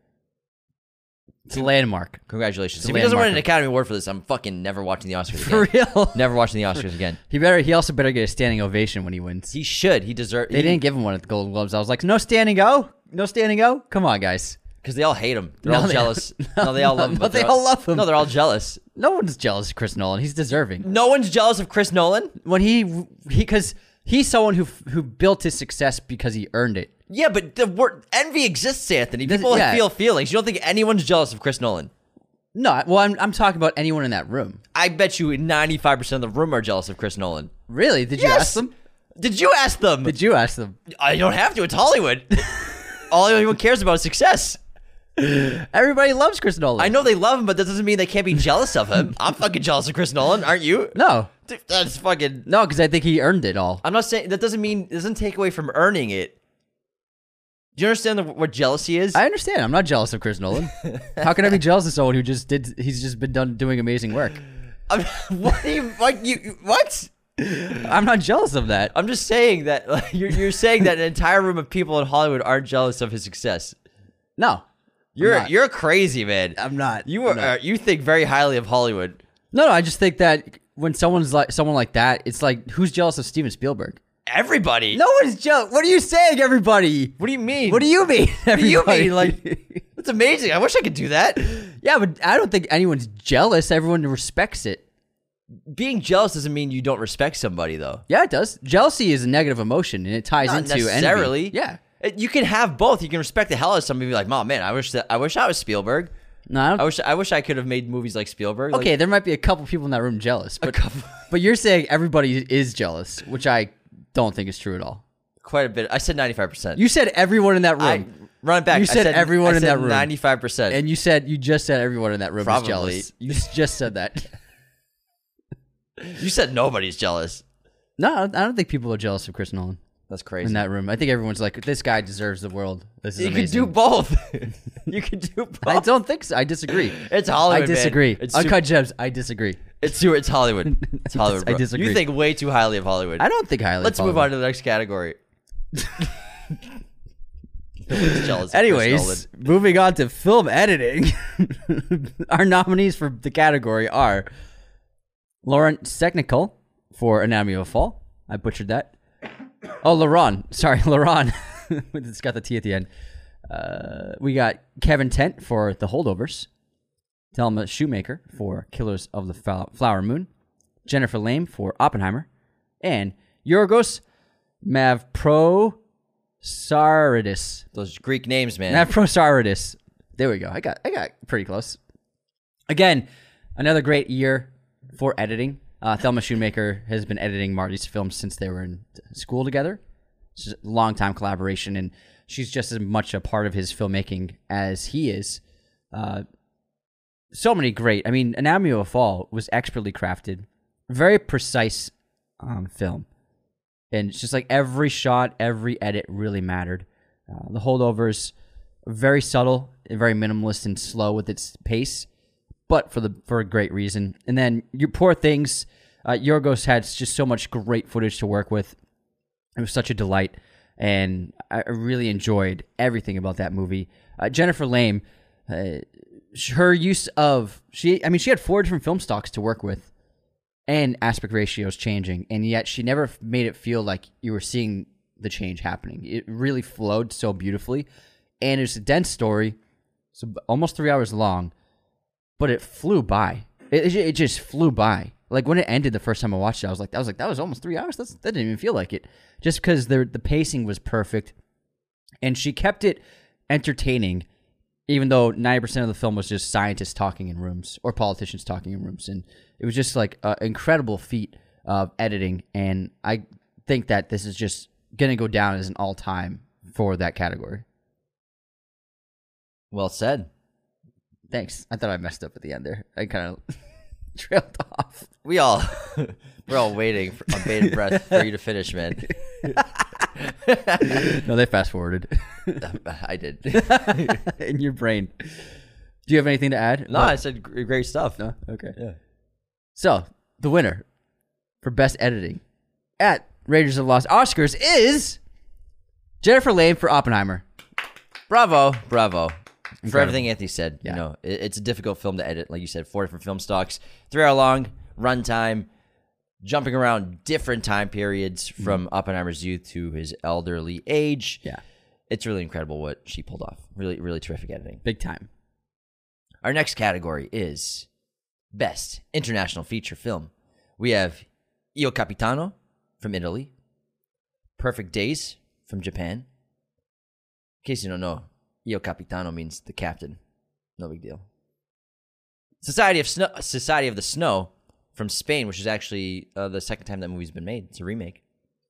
It's a landmark. Congratulations. It's if he doesn't win an. Academy Award for this, I'm fucking never watching the Oscars [laughs] For again. real. never watching the Oscars again. [laughs] He better. He also better get a standing ovation when he wins. He should. He deserves. They didn't give him one at the Golden Globes. I was like, no standing O, no standing O. Come on, guys. Because they all hate him. They're No, all they- jealous. no, [laughs] No, they all love him. no, but they all love him. No, they're all jealous. No one's jealous of Chris Nolan. He's deserving. No one's jealous of Chris Nolan. When he he because he's someone who who built his success because he earned it. Yeah, but the word envy exists, Anthony. People yeah. feel feelings. You don't think anyone's jealous of Chris Nolan? No, well, I'm I'm talking about anyone in that room. I bet you 95% of the room are jealous of Chris Nolan. Really? Did you Yes. ask them? Did you ask them? Did you ask them? I don't have to. It's Hollywood. [laughs] All anyone cares about is success. [laughs] Everybody loves Chris Nolan. I know they love him, but that doesn't mean they can't be jealous of him. I'm fucking jealous of Chris Nolan, aren't you? No, Dude, That's fucking. no, because I think he earned it all. I'm not saying that doesn't mean it doesn't take away from earning it. Do you understand the, what jealousy is? I understand. I'm not jealous of Chris Nolan. [laughs] How can I be jealous of someone who just did? He's just been done doing amazing work. [laughs] I'm, what do you like? You what? I'm not jealous of that. I'm just saying that like, you're you're saying that an entire room of people in Hollywood aren't jealous of his success. No, You're not. you're crazy, man. I'm not. You are uh, you think very highly of Hollywood. No, no. I just think that when someone's like someone like that, it's like who's jealous of Steven Spielberg? Everybody. No one's jealous. What are you saying, everybody? What do you mean? What do you mean? What do you mean? Like that's amazing. I wish I could do that. [laughs] yeah, but I don't think anyone's jealous. Everyone respects it. Being jealous doesn't mean you don't respect somebody, though. Yeah, it does. Jealousy is a negative emotion, and it ties Not into necessarily. envy. Yeah. You can have both. You can respect the hell out of somebody. and Be like, "Mom, man, I wish that I wish I was Spielberg. No, I don't I wish I wish I could have made movies like Spielberg." Like, Okay, there might be a couple people in that room jealous, but [laughs] but you're saying everybody is jealous, which I don't think is true at all. quite a bit. I said ninety five percent. You said everyone in that room, I run it back. You I said everyone I in that room. Ninety five percent. and you said you just said everyone in that room Probably. is jealous. You just said that. [laughs] [laughs] You said nobody's jealous. no, I don't think people are jealous of Chris Nolan That's crazy. in that room. I think everyone's like, this guy deserves the world. This is you can amazing. do both. [laughs] you can do both. I don't think so. I disagree. It's Hollywood. I disagree. Man. It's Uncut super, Gems. I disagree. it's super, It's Hollywood. [laughs] It's Hollywood. I bro. disagree. You think way too highly of Hollywood. I don't think highly. Let's move on to the next category. Nobody's jealous of Chris Anyways, moving on to film editing. [laughs] Our nominees for the category are Laurent Technical for Anatomy of a Fall. I butchered that. Oh, Laurent. Sorry, [laughs] Laurent. it's got the T at the end. Uh, we got Kevin Tent for The Holdovers. Thelma Schoonmaker for Killers of the Flower Moon. Jennifer Lame for Oppenheimer. And Yorgos Mavprosaridis Those Greek names, man. Mavprosaridis. There we go. I got I got pretty close. Again, another great year for editing. Uh, Thelma Schoonmaker has been editing Marty's films since they were in school together. It's a long time collaboration, and she's just as much a part of his filmmaking as he is. Uh, so many great. I mean, Anatomy of a Fall was expertly crafted, very precise um, film, and it's just like every shot, every edit really mattered. Uh, the holdovers very subtle, very minimalist and slow with its pace, but for the for a great reason. And then your poor things, uh, Yorgos had just so much great footage to work with. It was such a delight, and I really enjoyed everything about that movie. Uh, Jennifer Lame, uh, her use of she, I mean, she had four different film stocks to work with, and aspect ratios changing, and yet she never made it feel like you were seeing the change happening. It really flowed so beautifully, and it's a dense story, so almost three hours long, but it flew by. It, it, just flew by. Like when it ended the first time I watched it, I was like, that was like that was almost three hours. That's, that didn't even feel like it, just because the the pacing was perfect, and she kept it entertaining, even though ninety percent of the film was just scientists talking in rooms or politicians talking in rooms, and it was just like an incredible feat of editing. And I think that this is just gonna go down as an all time for that category. well said. Thanks. I thought I messed up at the end there. I kind of [laughs] trailed off. We all [laughs] we're all waiting for, on bated breath for you to finish, man. [laughs] no, they fast forwarded uh, I did. in your brain. Do you have anything to add? no, I said gr- great stuff. No? Okay. Yeah. So, the winner for Best Editing at Raiders of the Lost Oscars is Jennifer Lame for Oppenheimer. Bravo, bravo. For everything Anthony said, Yeah. you know, it, it's a difficult film to edit. Like you said, four different film stocks, three hour long runtime, jumping around different time periods mm-hmm. from Oppenheimer's youth to his elderly age. Yeah. It's really incredible what she pulled off. Really, really terrific editing. Big time. Our next category is Best International Feature Film. We have Io Capitano from Italy, Perfect Days from Japan. In case you don't know, Io Capitano means the captain. No big deal. Society of Snow, Society of the Snow from Spain, which is actually uh, the second time that movie's been made. It's a remake.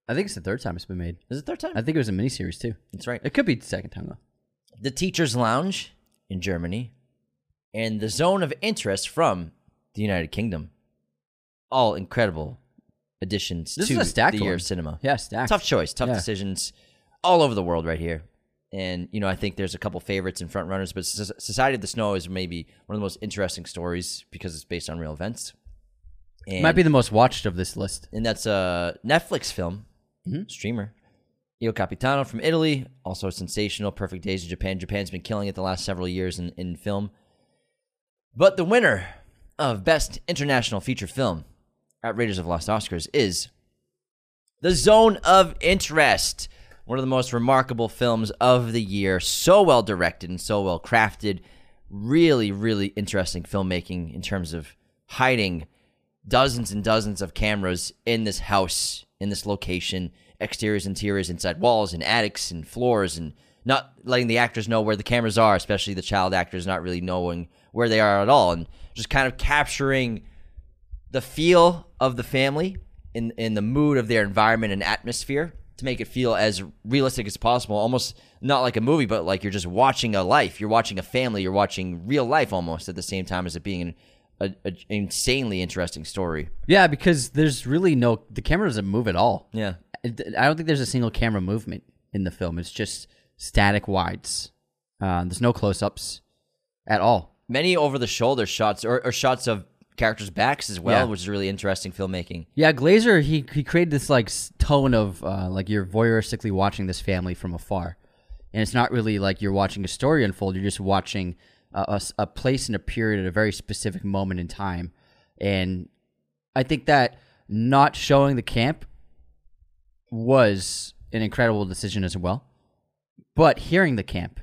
I think it's the third time it's been made. Is it the third time? I think it was a miniseries too. That's right. It could be the second time though. The Teacher's Lounge in Germany, and The Zone of Interest from the United Kingdom. All incredible additions This to is a stacked the year one. of cinema. Yeah, stacked. Tough choice, tough Yeah. decisions all over the world right here. And, you know, I think there's a couple favorites and front runners, but Society of the Snow is maybe one of the most interesting stories because it's based on real events. And, Might be the most watched of this list. and that's a Netflix film, Mm-hmm. streamer. Io Capitano from Italy, also sensational. Perfect Days in Japan. Japan's been killing it the last several years in, in film. But the winner of Best International Feature Film at Raiders of Lost Oscars is The Zone of Interest. One of the most remarkable films of the year. So well directed and so well crafted. Really, really interesting filmmaking in terms of hiding dozens and dozens of cameras in this house, in this location, exteriors, interiors, inside walls, and attics, and floors, and not letting the actors know where the cameras are, especially the child actors not really knowing where they are at all, and just kind of capturing the feel of the family in in the mood of their environment and atmosphere to make it feel as realistic as possible almost not like a movie but like you're just watching a life you're watching a family you're watching real life almost at the same time as it being an a, a insanely interesting story Yeah, because there's really no the camera doesn't move at all. yeah I don't think there's a single camera movement in the film. It's just static wides. Uh, there's no close-ups at all. many over the shoulder shots or, or shots of characters backs as well Yeah. which is really interesting filmmaking Yeah, Glazer he he created this like tone of uh, like you're voyeuristically watching this family from afar, and it's not really like you're watching a story unfold. You're just watching a place and a period at a very specific moment in time, and I think that not showing the camp was an incredible decision as well, but hearing the camp,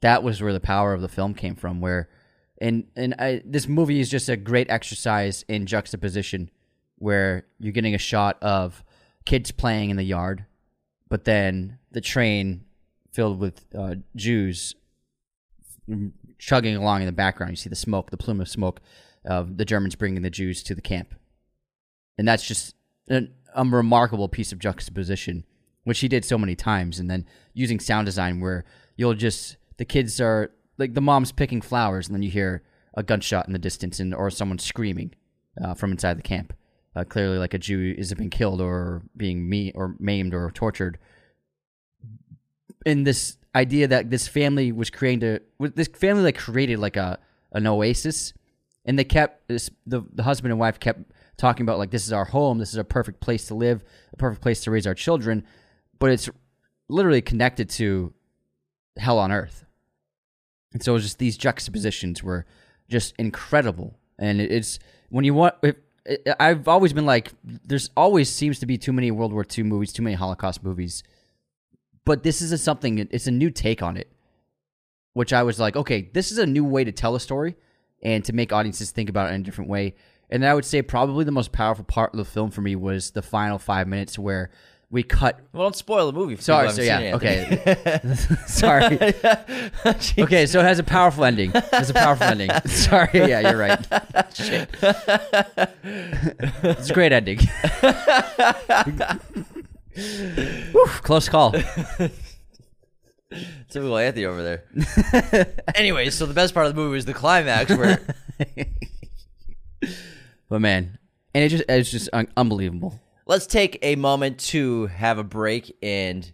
that was where the power of the film came from. Where and and I, this movie is just a great exercise in juxtaposition where you're getting a shot of kids playing in the yard but then the train filled with uh, jews chugging along in the background. You see the smoke the plume of smoke of the germans bringing the jews to the camp. And that's just an, a remarkable piece of juxtaposition which he did so many times. And then using sound design where you'll just the kids are like the mom's picking flowers and then you hear a gunshot in the distance and or someone screaming uh, from inside the camp. Uh, clearly like a jew is being killed or being me or maimed or tortured. In this idea that this family was creating to this family like created like a an oasis and they kept this the, the husband and wife kept talking about like this is our home this is a perfect place to live a perfect place to raise our children but it's literally connected to hell on earth and so just these juxtapositions were just incredible. And it's when you want i've always been like there's always seems to be too many world war ii movies too many holocaust movies. But this is a something it's a new take on it which i was like okay this is a new way to tell a story and to make audiences think about it in a different way. And i would say probably the most powerful part of the film for me was the final five minutes where we cut well don't spoil the movie for sorry so yeah haven't seen it, okay. [laughs] [laughs] Sorry. [laughs] Okay so it has a powerful ending. It has a powerful ending. Sorry yeah you're right. Shit. it's a great ending. Whew, close call. Typical Anthony over there. Anyways, so the best part of the movie is the climax where but man and it just it's just un- unbelievable let's take a moment to have a break and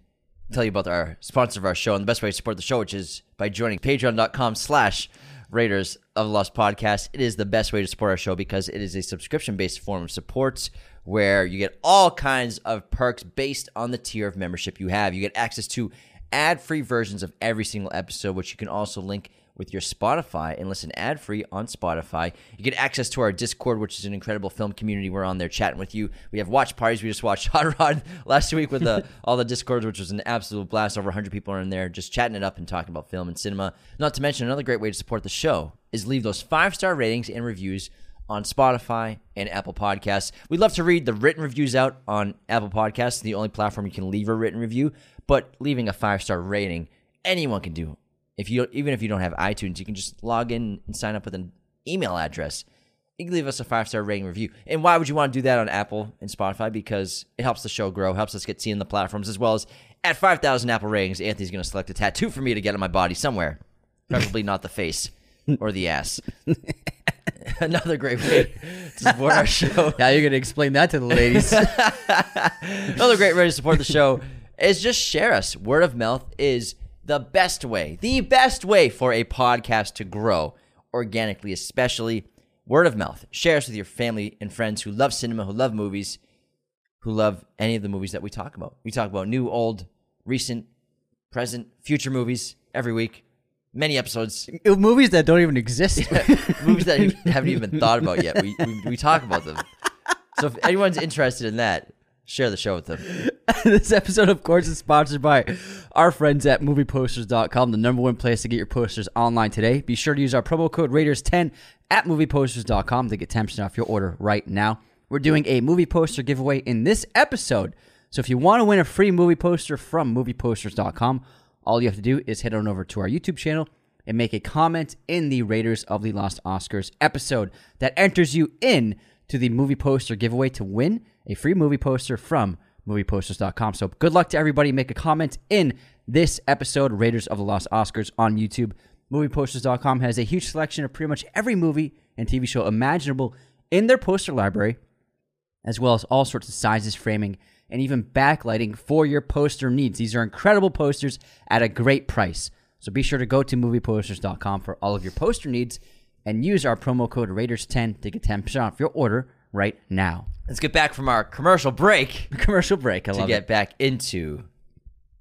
tell you about our sponsor of our show and the best way to support the show, which is by joining patreon.com slash Raiders of Lost Podcast. It is the best way to support our show because it is a subscription based form of support where you get all kinds of perks based on the tier of membership you have. You get access to ad free versions of every single episode, which you can also link with your Spotify and listen ad free on Spotify. You get access to our Discord, which is an incredible film community. We're on there chatting with you. We have watch parties. We just watched [laughs] Hot Rod last week with the, uh, [laughs] all the Discords, which was an absolute blast. Over 100 people are in there just chatting it up and talking about film and cinema. Not to mention, another great way to support the show is leave those five star ratings and reviews on Spotify and Apple Podcasts. We'd love to read the written reviews out on Apple Podcasts, the only platform you can leave a written review, but leaving a five star rating, anyone can do. If you even if you don't have iTunes, you can just log in and sign up with an email address. You can leave us a five star rating review. And why would you want to do that on Apple and Spotify? Because it helps the show grow, helps us get seen in the platforms, as well as at 5,000 Apple ratings, Anthony's going to select a tattoo for me to get on my body somewhere. Preferably not the face or the ass. [laughs] Another great way to support our show. [laughs] Now you're gonna explain that to the ladies. [laughs] Another great way to support the show is just share us. Word of mouth is the best way, the best way for a podcast to grow organically, especially word of mouth. Share us with your family and friends who love cinema, who love movies, who love any of the movies that we talk about. We talk about new, old, recent, present, future movies every week. Many episodes, Movies that don't even exist. [laughs] movies that you haven't even been thought about yet. We, we we talk about them. So if anyone's interested in that, share the show with them. [laughs] this episode, of course, is sponsored by our friends at movieposters.com, the number one place to get your posters online today. Be sure to use our promo code Raiders10 at movieposters.com to get 10% off your order right now. We're doing a movie poster giveaway in this episode. So if you want to win a free movie poster from movieposters.com, all you have to do is head on over to our YouTube channel and make a comment in the Raiders of the Lost Oscars episode that enters you in to the movie poster giveaway to win a free movie poster from movieposters.com. So good luck to everybody. Make a comment in this episode, Raiders of the Lost Oscars on YouTube. Movieposters.com has a huge selection of pretty much every movie and TV show imaginable in their poster library, as well as all sorts of sizes, framing, and even backlighting for your poster needs. These are incredible posters at a great price. So be sure to go to movieposters.com for all of your poster needs and use our promo code Raiders10 to get 10% off your order right now. Let's get back from our commercial break [laughs] Commercial break. I to love get it. back into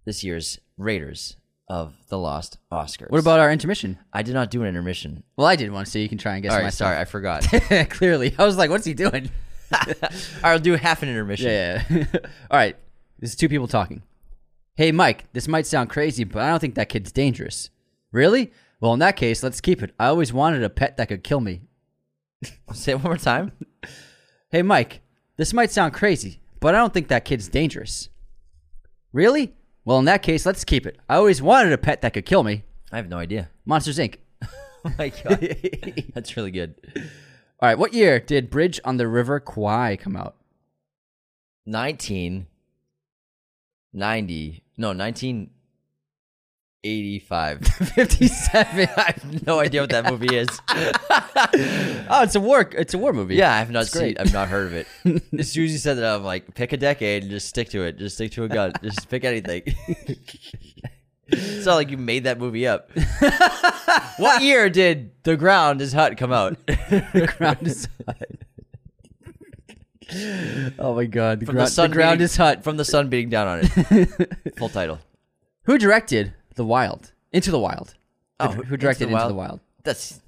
this year's Raiders of the Lost Oscars. What about our intermission? I did not do an intermission. Well, I did one, so you can try and guess All right, myself. sorry, I forgot. [laughs] Clearly, I was like, "What's he doing?" [laughs] I'll do half an intermission. Yeah. yeah. All right. This is two people talking. Hey, Mike, this might sound crazy, but I don't think that kid's dangerous. Really? Well, in that case, let's keep it. I always wanted a pet that could kill me. Say it one more time. Hey, Mike, this might sound crazy, but I don't think that kid's dangerous. Really? Well, in that case, let's keep it. I always wanted a pet that could kill me. I have no idea. Monsters Inc. [laughs] Oh my god, [laughs] that's really good. All right, what year did Bridge on the River Kwai come out? Nineteen ninety. No, nineteen eighty-five. 57. [laughs] I have no idea what that movie is. [laughs] oh, it's a war. It's a war movie. Yeah, I have not It's seen. great. I've not heard of it. [laughs] as soon as you said that, I'm like, pick a decade and just stick to it. Just stick to a gun. just pick anything. it's not like you made that movie up. what year did The Ground Is Hut come out? the ground is hot. oh my god, the, From ground, the sun the ground beating- is hot. From the sun beating down on it. Full title. Who directed The Wild? Into the Wild. Oh, who, who directed the Into Wild? the Wild? That's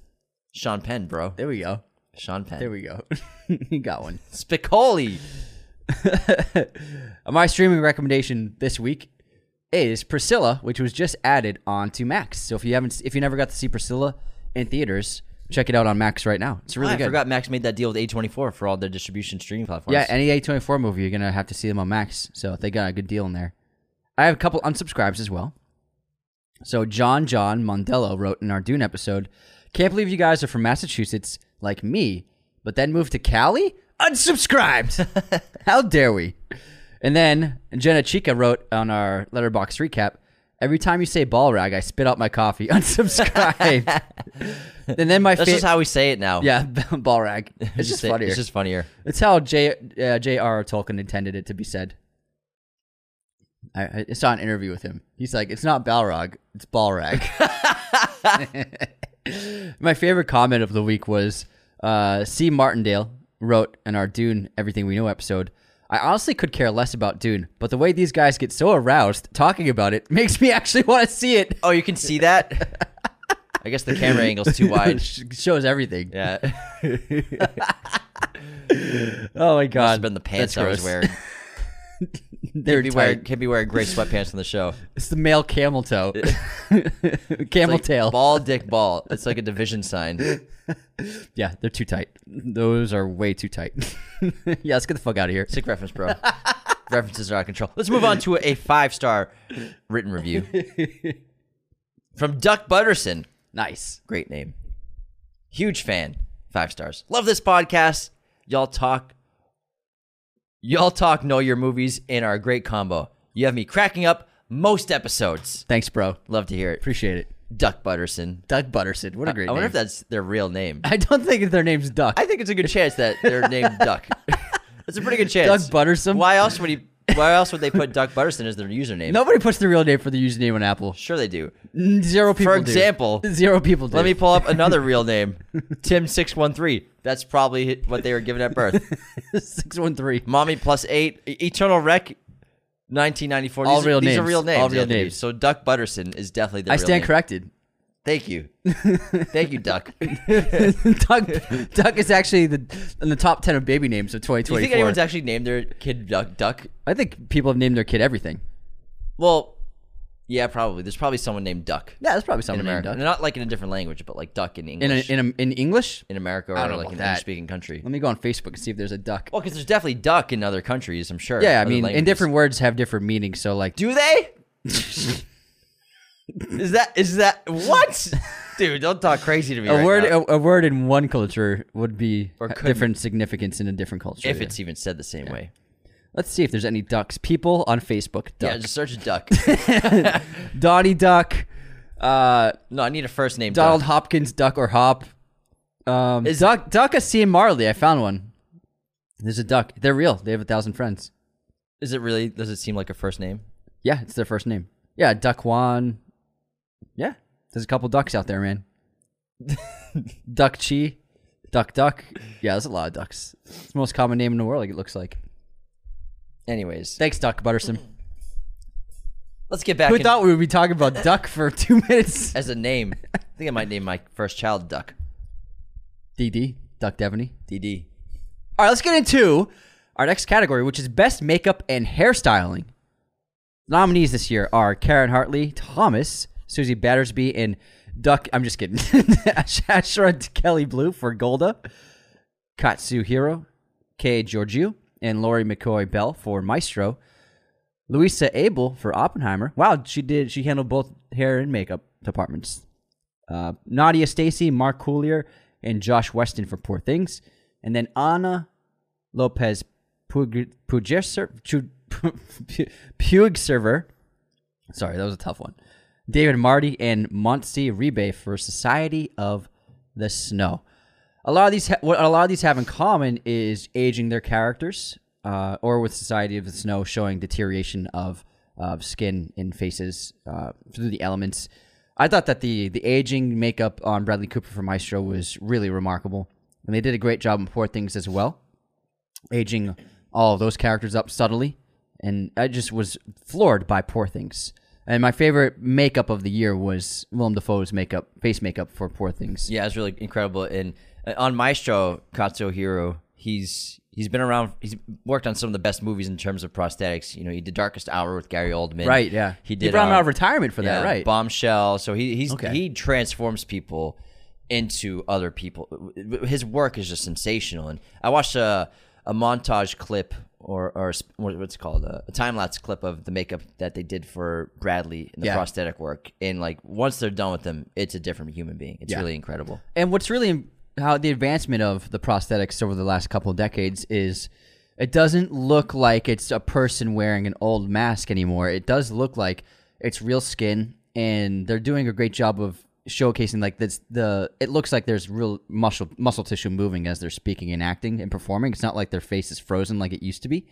Sean Penn, bro. There we go. Sean Penn. There we go. [laughs] you got one. [laughs] Spicoli. [laughs] My streaming recommendation this week is Priscilla, which was just added onto Max. So if you haven't, if you never got to see Priscilla in theaters, check it out on Max right now. It's really I good. forgot Max made that deal with A24 for all their distribution streaming platforms. Yeah, any A24 movie, you're going to have to see them on Max. So they got a good deal in there. I have a couple unsubscribes as well. So John John Mondello wrote in our Dune episode, Can't believe you guys are from Massachusetts like me, but then moved to Cali? Unsubscribed! [laughs] How dare we? And then Jenna Chica wrote on our Letterboxd recap, Every time you say ball rag, I spit out my coffee. [laughs] Unsubscribe. [laughs] and then my favorite. just how we say it now. yeah, ball rag. It's just funnier. It's just funnier. It's how J. Uh, J.R. Tolkien intended it to be said. I, I saw an interview with him. He's like, "It's not Balrog, it's Balrag." [laughs] My favorite comment of the week was uh, C. Martindale wrote in our Dune Everything We Know episode. I honestly could care less about Dune, but the way these guys get so aroused talking about it makes me [laughs] actually want to see it. Oh, you can see that? [laughs] I guess the camera angle's too wide. Sh- shows everything. Yeah. Oh my Must god, have been the pants I was wearing. [laughs] They're be, wearing, can't be wearing gray sweatpants on the show. [laughs] It's the male camel toe, [laughs] camel Like tail. Ball, dick, ball. It's like a division sign. Yeah, they're too tight. Those are way too tight. yeah, let's get the fuck out of here. Sick reference, bro. References are out of control. Let's move on to a five star written review from Duck Butterson. Nice. Great name. Huge fan. Five stars. Love this podcast. Y'all talk. Y'all talk know your movies and are a great combo. You have me cracking up most episodes. Thanks, bro. Love to hear it. Appreciate it. Duck Butterson. Duck Butterson. What a great name. I wonder name. if that's their real name. [laughs] I don't think their name's Duck. I think it's a good chance that they're named Duck. [laughs] It's a pretty good chance. Duck Butterson. Why else would he? Why else would they put Duck Butterson as their username? Nobody puts the real name for the username on Apple. Sure they do. Zero people. For do. example, [laughs] zero people. Do. let me pull up another [laughs] real name. Tim six one three. That's probably what they were given at birth. [laughs] six one three. Mommy plus eight. Eternal Wreck. 1994. All these are, real these are names. real names. All real Anthony. names. So Duck Butterson is definitely the I real stand name. corrected. Thank you. Thank you, Duck. [laughs] Duck, Duck is actually the in the top ten of baby names of Do you think anyone's actually named their kid Duck? Duck? I think people have named their kid everything. Well, yeah, probably. There's probably someone named Duck Yeah, that's probably in someone named America. Duck. Not like in a different language, but like Duck in In English. a, in, a, in English. in America or I don't like an. English speaking country. Let me go on Facebook and see if there's a duck. Well, because there's definitely duck in other countries, I'm sure. yeah, I mean, and languages. different words have different meanings. So like, Do they? [laughs] is that is that what? [laughs] Dude, don't talk crazy to me. a right word now. a, a word in one culture would be Or different significance in a different culture. if yeah. it's even said the same way. Let's see if there's any ducks. People on Facebook. Yeah, just search a duck. [laughs] Donnie Duck. Uh, no, I need a first name. Donald duck. Hopkins Duck or Hop. Um, Is- Duck Duck C. Marley. I found one. There's a duck. They're real. They have a thousand friends. Is it really? Does it seem like a first name? Yeah, it's their first name. Yeah, Duck Juan. Yeah, there's a couple ducks out there, man. [laughs] duck Chi, Duck Duck. Yeah, there's a lot of ducks. It's the most common name in the world. Like it looks like. Anyways, Thanks, Duck Butterson. let's get back Who in- thought we would be talking about duck for [laughs] two minutes? as a name. I think I might name my first child Duck. DD, Duck Devaney. DD. All right, let's get into our next category, which is best makeup and hairstyling. Nominees this year are Karen Hartley, Thomas, Suzi Battersby, and Duck. I'm just kidding. Ashra Kelly Blue for Golda, Katsuhiro, Kay Georgiou, and Lori McCoy Bell for Maestro. Luisa Abel for Oppenheimer. Wow, she did. She handled both hair and makeup departments. Uh, Nadia Stacey, Mark Coulier, and Josh Weston for Poor Things, and then Anna Lopez Puigserver. Sorry, that was a tough one. David Martí and Montse Ribé for Society of the Snow. A lot of these, ha- what a lot of these have in common is aging their characters, uh, or with Society of the Snow showing deterioration of of skin and faces uh, through the elements. I thought that the the aging makeup on Bradley Cooper for Maestro was really remarkable, and they did a great job in Poor Things as well, aging all of those characters up subtly, and I just was floored by Poor Things. And my favorite makeup of the year was Willem Dafoe's makeup, face makeup for Poor Things. Yeah, it's really incredible. And uh, on Maestro Kazu Hiro, he's he's been around. He's worked on some of the best movies in terms of prosthetics. You know, he did Darkest Hour with Gary Oldman. Right, yeah. He did. He brought him um, out of retirement for that, right? Bombshell. So he he's Okay. he transforms people into other people. His work is just sensational. And I watched a a montage clip or or a sp- what- what's it called a, a time lapse clip of the makeup that they did for Bradley and the Yeah. prosthetic work. And like once they're done with them, it's a different human being. It's Yeah. really incredible. And what's really how the advancement of the prosthetics over the last couple of decades is it doesn't look like it's a person wearing an old mask anymore. It does look like It's real skin, and they're doing a great job of showcasing like this. The it looks like there's real muscle muscle tissue moving as they're speaking and acting and performing. It's not like their face is frozen like it used to be,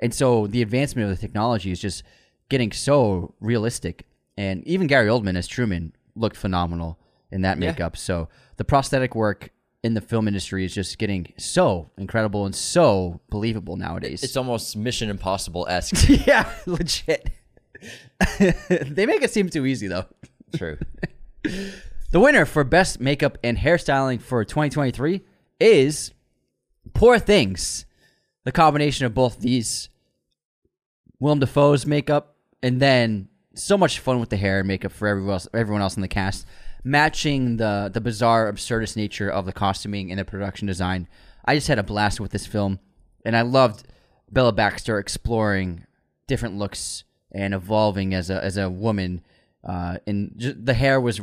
and so the advancement of the technology is just getting so realistic. And even Gary Oldman as Truman looked phenomenal in that Yeah. makeup. So the prosthetic work in the film industry is just getting so incredible and so believable nowadays. It's almost Mission Impossible esque. [laughs] yeah, legit. [laughs] they make it seem too easy though. True. [laughs] The winner for best makeup and hairstyling for 2023 is Poor Things. The combination of both these Willem Dafoe's makeup and then so much fun with the hair and makeup for everyone else, everyone else in the cast, matching the the bizarre, absurdist nature of the costuming and the production design. I just had a blast with this film, and I loved Bella Baxter exploring different looks and evolving as a as a woman. Uh, and ju- the hair was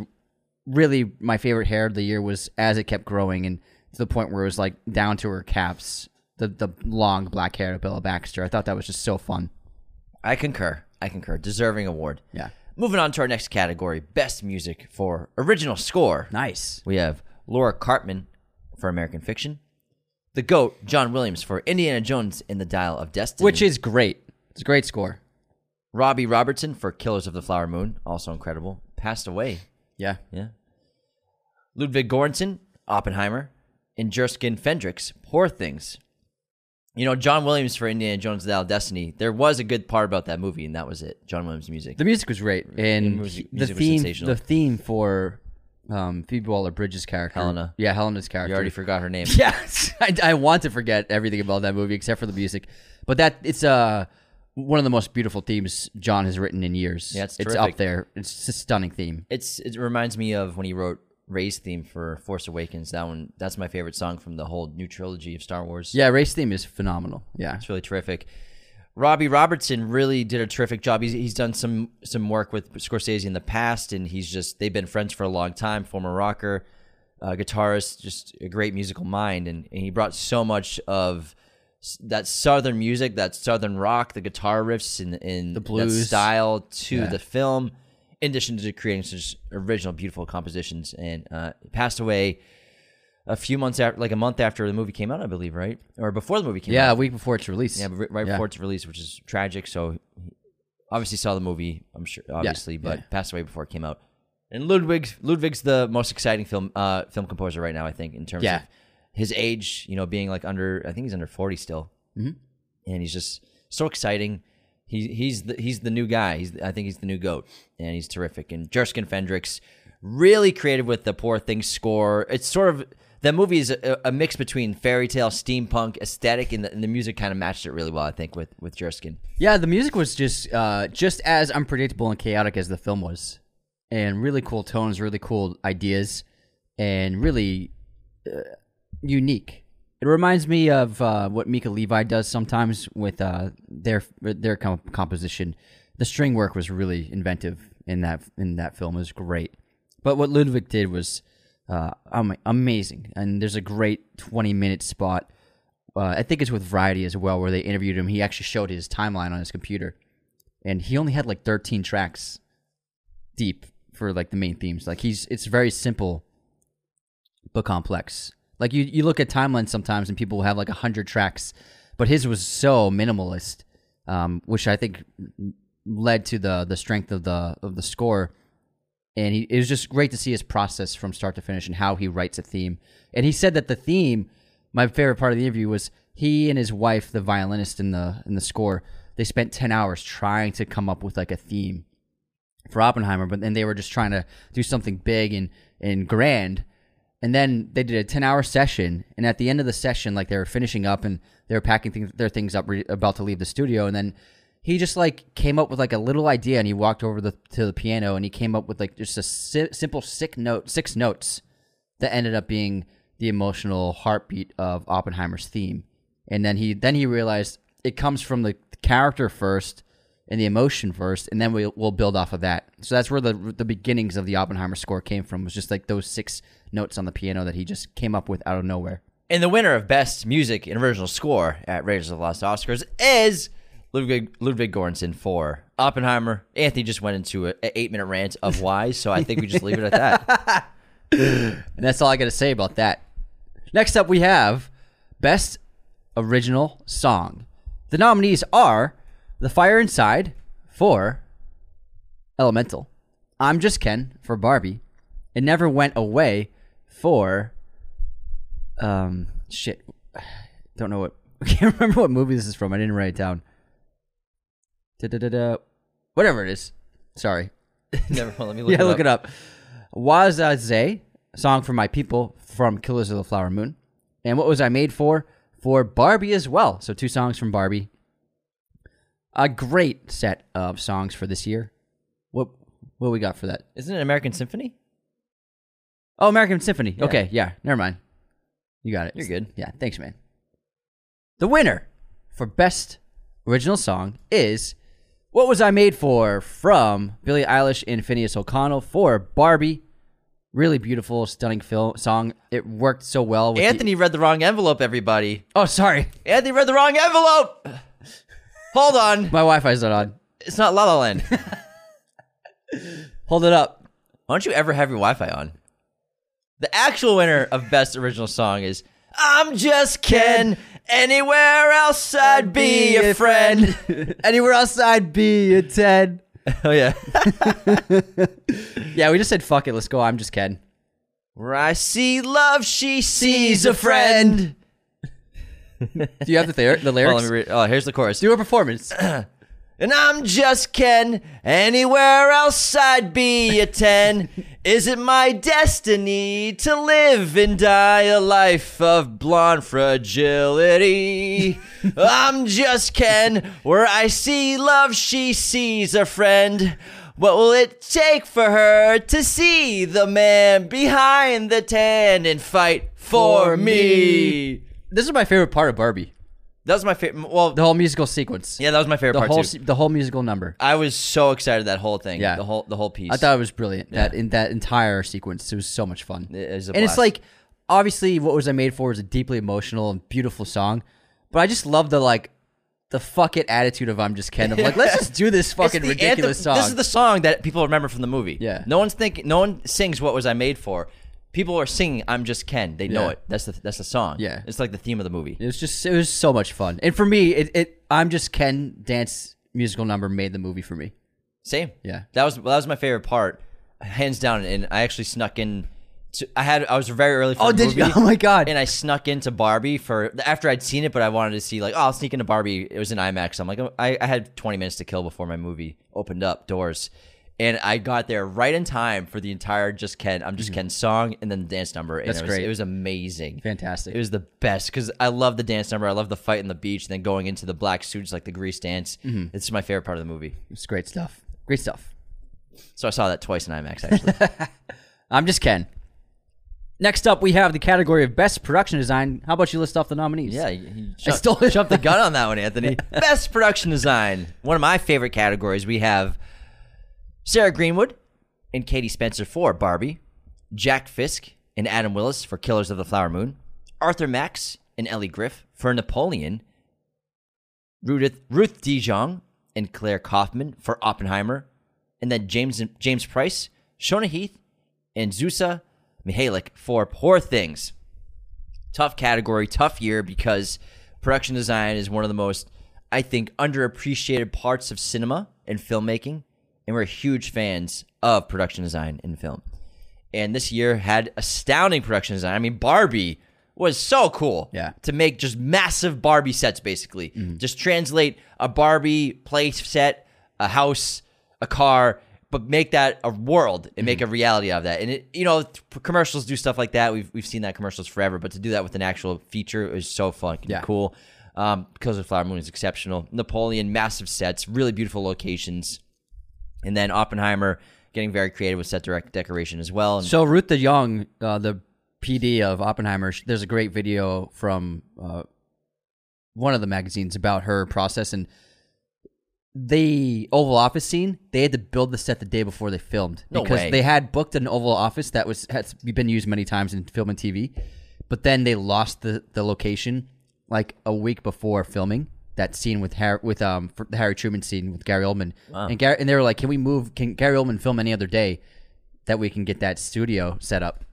really my favorite hair of the year was as it kept growing and to the point where it was like down to her caps. The the long black hair of Bella Baxter. I thought that was just so fun. I concur. I concur. Deserving award. Yeah. Moving on to our next category Best Music for Original Score. Nice. We have Laura Karpman for American Fiction, The GOAT, John Williams for Indiana Jones in the Dial of Destiny, Which is great. It's a great score. Robbie Robertson for Killers of the Flower Moon, also incredible, passed away. Yeah. Yeah. Ludwig Göransson, Oppenheimer, and Jerskin Fendrix, Poor Things. You know, John Williams for Indiana Jones and the Dial of Destiny, there was a good part about that movie, and that was it. John Williams' music. The music was great, and music- the music theme, the theme for um, Phoebe Waller-Bridge's character, Helena. Yeah, Helena's character. you already forgot her name. [laughs] Yes, I, I want to forget everything about that movie except for the music, but that it's uh one of the most beautiful themes John has written in years. Yeah, it's it's terrific. up there. It's a stunning theme. It's it reminds me of when he wrote Rey's theme for Force Awakens. That one, that's my favorite song from the whole new trilogy of Star Wars. Yeah, race theme is phenomenal. Yeah, It's really terrific. Robbie Robertson really did a terrific job. He's, he's done some some work with Scorsese in the past, and he's just they've been friends for a long time. Former rocker, uh, guitarist, just a great musical mind, and, and he brought so much of that southern music, that southern rock, the guitar riffs, and, and The blues. style to Yeah. the film. In addition to creating such original, beautiful compositions, and uh, passed away a few months after, like a month after the movie came out, I believe, right, or before the movie came out. yeah, a week before its release. Yeah, right Yeah. before its release, which is tragic. So, obviously saw the movie. I'm sure, obviously, but yeah. passed away before it came out. And Ludwig, Ludwig's the most exciting film uh, film composer right now. I think in terms Yeah. of his age, you know, being like under, I think he's under 40 still, mm-hmm. and he's just so exciting. He, he's the he's the new guy. He's I think he's the new goat, and he's terrific. And Jerskin Fendrix, really creative with the Poor Things score. It's sort of that movie is a, a mix between fairy tale, steampunk aesthetic, and the, and the music kind of matched it really well. I think with with Jerskin. Yeah, the music was just uh, just as unpredictable and chaotic as the film was, and really cool tones, really cool ideas, and really uh, unique. It reminds me of uh, what Mica Levi does sometimes with uh, their their com- composition. The string work was really inventive in that in that film. It was great, but what Ludwig did was uh, amazing. And there's a great 20 minute spot uh, I think it's with Variety as well, where they interviewed him. He actually showed his timeline on his computer, and he only had like 13 tracks deep for like the main themes. Like he's it's very simple but complex. Like you you look at timelines sometimes, and people will have like hundred tracks, but his was so minimalist, um, which I think led to the the strength of the of the score. And he, it was just great to see his process from start to finish and how he writes a theme. And he said that the theme my favorite part of the interview was he and his wife, the violinist in the in the score, they spent ten hours trying to come up with like a theme for Oppenheimer, but then they were just trying to do something big and and grand. And then they did a ten hour session, and at the end of the session, like they were finishing up and they were packing things, their things up, re- about to leave the studio, and then he just like came up with like a little idea, and he walked over the, to the piano, and he came up with like just a si- simple six note six notes that ended up being the emotional heartbeat of Oppenheimer's theme. And then he then he realized it comes from the character first and the emotion first, and then we'll, we'll build off of that. So that's where the the beginnings of the Oppenheimer score came from. Was just like those six notes on the piano that he just came up with out of nowhere. And the winner of Best Music and Original Score at Raiders of the Lost Oscars is Ludwig Ludwig Göransson for Oppenheimer. Anthony just went into a, a eight minute rant of why, so I think we just leave it at that. [laughs] [laughs] And that's all I got to say about that. Next up, we have Best Original Song. The nominees are The Fire Inside for Elemental, I'm Just Ken for Barbie, It Never Went Away for. Um, shit. Don't know what. [laughs] I can't remember what movie this is from. I didn't write it down. Da-da-da-da. Whatever it is. Sorry. [laughs] Never mind, let me [laughs] look yeah, it look up. it up. Wahzhazhe, song for my people from Killers of the Flower Moon. And what was I made for? For Barbie as well. So two songs from Barbie. A great set of songs for this year. What what we got for that? Isn't it American Symphony? Oh, American Symphony. Okay, yeah, never mind. You got it. You're good. Yeah, thanks, man. The winner for best original song is "What Was I Made For" from Billie Eilish and Phineas O'Connell for Barbie. Really beautiful, stunning film song. It worked so well. With the- Anthony read the wrong envelope, everybody. oh, sorry, Anthony read the wrong envelope. Hold on. my Wi-Fi's not on. It's not La La Land. [laughs] Hold it up. Why don't you ever have your Wi-Fi on? The actual winner of Best Original Song is "I'm Just Ken." Anywhere else I'd be a friend. [laughs] Anywhere else I'd be a ten. [laughs] oh yeah. Yeah, we just said fuck it. Let's go. I'm just kidding. Where I see love, she sees a friend. Do you have the, ther- the Oh, lyrics? let me read. Oh, here's the chorus. Do a performance. [clears throat] And I'm just Ken. Anywhere else I'd be a 10. Is it my destiny to live and die a life of blonde fragility? I'm just Ken. Where I see love, she sees a friend. What will it take for her to see the man behind the tan and fight for, me? This is my favorite part of Barbie. That was my favorite. Well, The whole musical sequence. yeah, that was my favorite the part whole too. se- the whole musical number. I was so excited that whole thing. Yeah. the whole the whole piece. I thought it was brilliant. That in that entire sequence, it was so much fun. It is a and it's like obviously, what was I made for was a deeply emotional and beautiful song, but I just love the like the fuck it attitude of I'm just Ken. Of like, let's just do this [laughs] It's fucking the ridiculous anthem- song. This is the song that people remember from the movie. Yeah. no one's thinking. No one sings "What Was I Made For." People are singing "I'm Just Ken." They know Yeah. it. That's the that's the song. Yeah. it's like the theme of the movie. it was just it was so much fun. And for me, it, it I'm just Ken dance musical number made the movie for me. Same. Yeah. that was that was my favorite part, hands down. And I actually snuck in. To, I had I was very early for Oh, the did you? [laughs] Oh my god! and I snuck into Barbie for after I'd seen it, but I wanted to see like, oh, I'll sneak into Barbie. It was in IMAX. I'm like, oh, I, I had 20 minutes to kill before my movie opened up doors, and I got there right in time for the entire "Just Ken." I'm just Ken song, and then the dance number. And Mm-hmm. That's it was, great. It was amazing. Fantastic. It was the best because I love the dance number. I love the fight in the beach, and then going into the black suits like the grease dance. Mm-hmm. It's my favorite part of the movie. It's great stuff. Great stuff. So I saw that twice in IMAX actually. [laughs] I'm just Ken. Next up, we have the category of best production design. How about you list off the nominees? Yeah, you, I stole jumped the gun on that one, [laughs] Anthony. Best production design. One of my favorite categories. We have Sarah Greenwood and Katie Spencer for Barbie, Jack Fisk and Adam Willis for Killers of the Flower Moon, Arthur Max and Elli Griff for Napoleon, Ruth, Ruth De Jong and Claire Kaufman for Oppenheimer, and then James James Price, Shona Heath, and Zsuzsa Mihalek for Poor Things tough category, tough year because production design is one of the most, I think, underappreciated parts of cinema and filmmaking. And we're huge fans of production design in film. And this year had astounding production design. I mean, Barbie was so cool. Yeah. To make just massive Barbie sets, basically. Just translate a Barbie place set, a house, a car, but make that a world and make a reality out of that. And it, you know, commercials do stuff like that. We've we've seen that commercials forever, but to do that with an actual feature is so fun Yeah. cool. Um, because of Flower Moon is exceptional. Napoleon, massive sets, really beautiful locations, and then Oppenheimer getting very creative with set direct decoration as well. And So Ruth De Jong, uh, the PD of Oppenheimer, there's a great video from uh, one of the magazines about her process and the Oval Office scene. They had to build the set the day before they filmed No because way. they had booked an Oval Office that was has been used many times in film and TV, but then they lost the the location like a week before filming. That scene with Harry, with um for the Harry Truman scene with Gary Oldman, and Gary and they were like, "Can we move? Can Gary Oldman film any other day that we can get that studio set up?"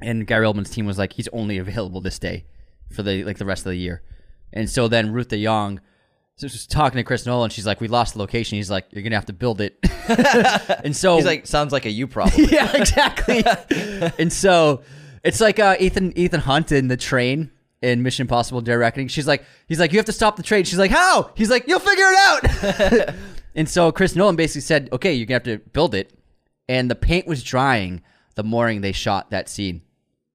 And Gary Oldman's team was like, "He's only available this day for the like the rest of the year." And so then Ruth De Jong so she's talking to Chris Nolan. She's like, "We lost the location." He's like, "You're gonna have to build it." [laughs] and so He's like, sounds like a you problem. [laughs] yeah, exactly. [laughs] and so it's like uh, Ethan Ethan Hunt in the train in Mission Impossible: Dead Reckoning. She's like, he's like, you have to stop the train. She's like, how? He's like, you'll figure it out. [laughs] and so Chris Nolan basically said, okay, you're gonna have to build it. And the paint was drying the morning they shot that scene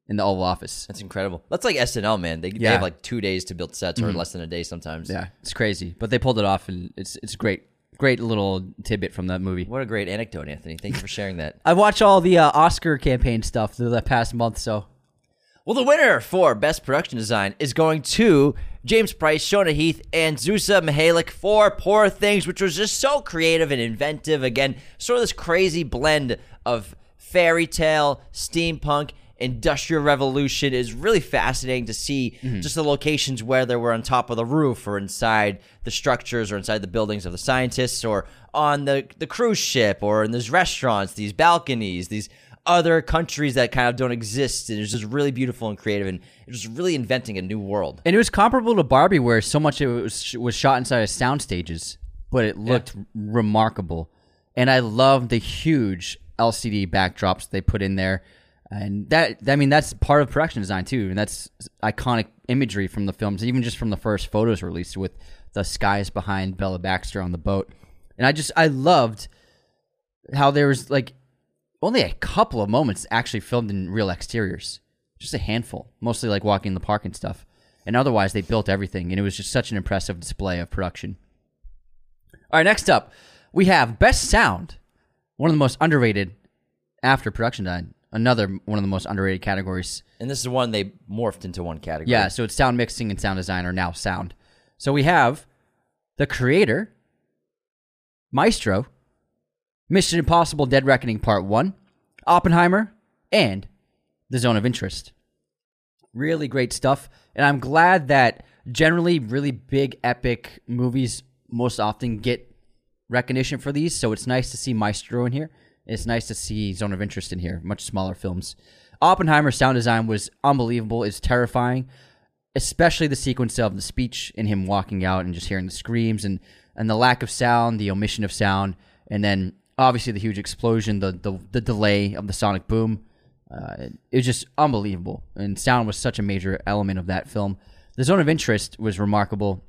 in the Oval Office. That's incredible. That's like SNL, man. They, they Yeah. have like two days to build sets or less than a day sometimes. Yeah, it's crazy, but they pulled it off, and it's it's great, great little tidbit from that movie. What a great anecdote, Anthony. Thank you for sharing that. I watch all the uh, Oscar campaign stuff through the past month, so Well, the winner for Best Production Design is going to James Price, Shona Heath, and Zsuzsa Mihalek for Poor Things, which was just so creative and inventive. Again, sort of this crazy blend of fairy tale, steampunk, industrial revolution is really fascinating to see mm-hmm. just the locations where they were on top of the roof or inside the structures or inside the buildings of the scientists or on the, the cruise ship or in these restaurants, these balconies, these other countries that kind of don't exist. And it's just really beautiful and creative, and it was really inventing a new world. And it was comparable to Barbie, where so much of it was, was shot inside of sound stages, but it looked remarkable. And I love the huge LCD backdrops they put in there, and that I mean that's part of production design too, and that's iconic imagery from the films, even just from the first photos released with the skies behind Bella Baxter on the boat. And I just I loved how there was like only a couple of moments actually filmed in real exteriors. Just a handful, mostly like walking in the park and stuff. And otherwise, they built everything, and it was just such an impressive display of production. All right, next up, we have Best Sound, one of the most underrated after production design. Another one of the most underrated categories. And this is one they morphed into one category. Yeah, so it's sound mixing and sound design are now sound. So we have the creator, Maestro, Mission Impossible Dead Reckoning Part 1, Oppenheimer, and The Zone of Interest. Really great stuff. And I'm glad that generally really big, epic movies most often get recognition for these. So it's nice to see Maestro in here. It's nice to see Zone of Interest in here, much smaller films. Oppenheimer's sound design was unbelievable. It's terrifying, especially the sequence of the speech and him walking out and just hearing the screams and, and the lack of sound, the omission of sound, and then obviously the huge explosion, the, the, the delay of the sonic boom. Uh, it was just unbelievable. And sound was such a major element of that film. The Zone of Interest was remarkable.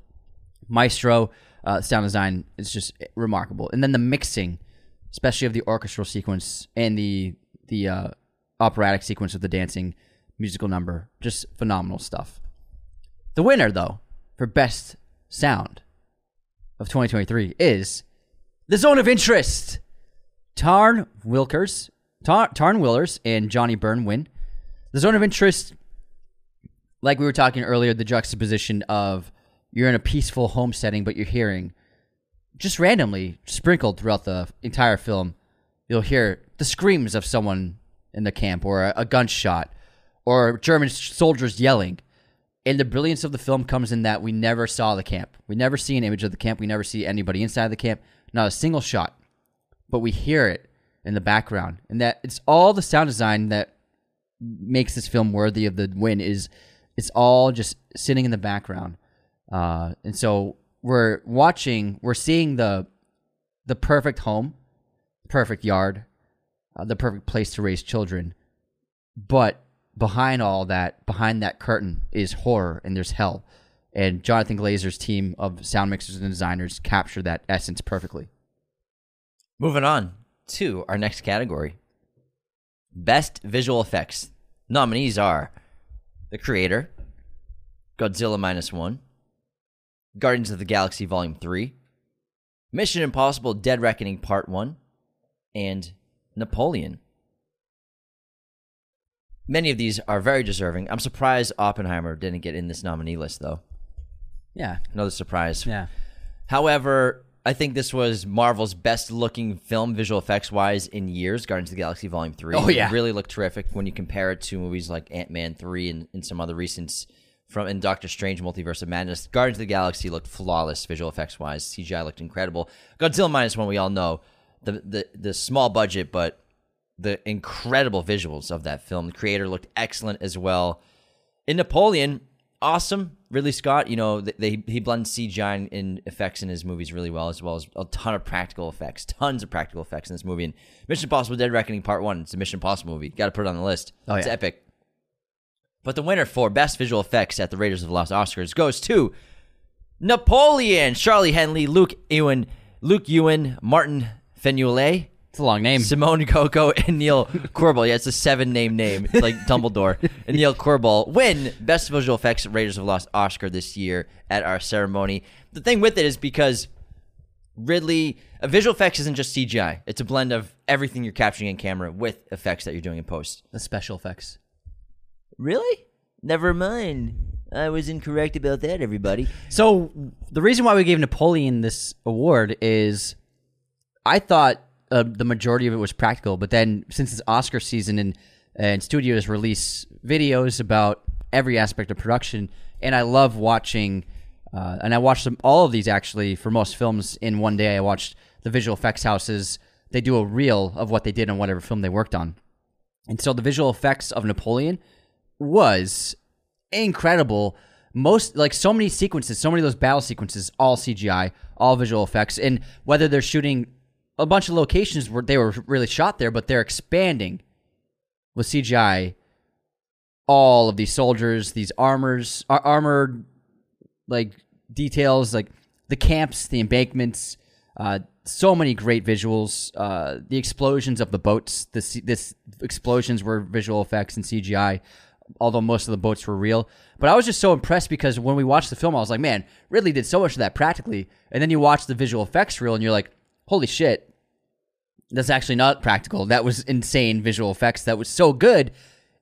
Maestro uh, sound design is just remarkable, and then the mixing, especially of the orchestral sequence and the the uh, operatic sequence of the dancing musical number, just phenomenal stuff. The winner, though, for best sound of 2023 is the Zone of Interest. Tarn Wilkers, Tar- Tarn Willers, and Johnnie Burn win. The Zone of Interest like we were talking earlier, the juxtaposition of you're in a peaceful home setting, but you're hearing just randomly sprinkled throughout the entire film, you'll hear the screams of someone in the camp, or a, a gunshot, or German soldiers yelling. And the brilliance of the film comes in that we never saw the camp. We never see an image of the camp. We never see anybody inside the camp. Not a single shot. But we hear it in the background. And that it's all the sound design that makes this film worthy of the win is it's all just sitting in the background. Uh, and so we're watching, we're seeing the the perfect home, perfect yard, uh, the perfect place to raise children. But behind all that, behind that curtain is horror and there's hell. And Jonathan Glazer's team of sound mixers and designers capture that essence perfectly. Moving on to our next category Best Visual Effects. Nominees are The Creator, Godzilla Minus One, Guardians of the Galaxy Volume 3, Mission Impossible Dead Reckoning Part 1, and Napoleon. Many of these are very deserving. I'm surprised Oppenheimer didn't get in this nominee list, though. Yeah. Another surprise. Yeah. However, I think this was Marvel's best looking film, visual effects wise, in years. Guardians of the Galaxy Volume 3. Oh, yeah. It really looked terrific when you compare it to movies like Ant Man 3 and, and some other recent from in Doctor Strange Multiverse of Madness. Guardians of the Galaxy looked flawless visual effects wise. CGI looked incredible. Godzilla minus one, we all know the the the small budget, but the incredible visuals of that film. The creator looked excellent as well. In Napoleon, awesome. Ridley Scott, you know, they, they he blends CGI and effects in his movies really well, as well as a ton of practical effects, tons of practical effects in this movie. And Mission Impossible: Dead Reckoning Part One, it's a Mission Impossible movie. Got to put it on the list. Oh, it's yeah. epic. But the winner for best visual effects at the Raiders of the Lost Oscars goes to Napoleon, Charley Henley, Luke Ewan, Luke Ewan, Martin Fenouillet, It's a long name. Simone Coco, [laughs] and Neil Corbould. Yeah, it's a seven name name, It's like Dumbledore. and Neil Corbould win Best Visual Effects Raiders of Lost Oscar this year at our ceremony. The thing with it is because Ridley, uh, visual effects isn't just CGI. It's a blend of everything you're capturing in camera with effects that you're doing in post. the special effects. Really? Never mind. I was incorrect about that, everybody. So the reason why we gave Napoleon this award is, I thought uh, the majority of it was practical, but then since it's Oscar season and and studios release videos about every aspect of production, and I love watching, uh, and I watched them all of these actually for most films in one day. I watched the visual effects houses. They do a reel of what they did on whatever film they worked on, and so the visual effects of Napoleon was incredible. Most like so many sequences, so many of those battle sequences, all CGI, all visual effects, and whether they're shooting a bunch of locations where they were really shot there, but they're expanding with CGI all of these soldiers, these armors, ar- armored like details, like the camps, the embankments, uh, so many great visuals. Uh, the explosions of the boats, this this explosions were visual effects and CGI, although most of the boats were real. But I was just so impressed because when we watched the film, I was like, man, Ridley did so much of that practically. And then you watch the visual effects reel, and you're like, holy shit, that's actually not practical. That was insane visual effects. That was so good.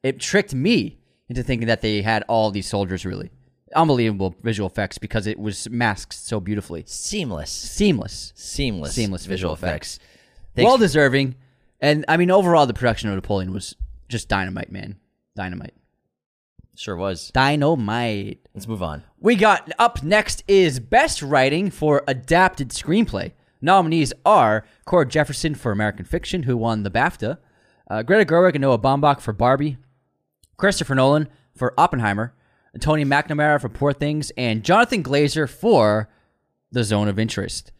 It tricked me into thinking that they had all these soldiers really. Unbelievable visual effects because it was masked so beautifully. Seamless. Seamless. Seamless. Seamless visual effects. Thanks- Well deserving. And I mean, overall, the production of Napoleon was just dynamite, man. Dynamite. Sure was. Dynamite. Let's move on. We got up next is Best Writing for Adapted Screenplay. Nominees are Cord Jefferson for American Fiction, who won the BAFTA, uh, Greta Gerwig and Noah Baumbach for Barbie, Christopher Nolan for Oppenheimer, Tony McNamara for Poor Things, and Jonathan Glazer for The Zone of Interest.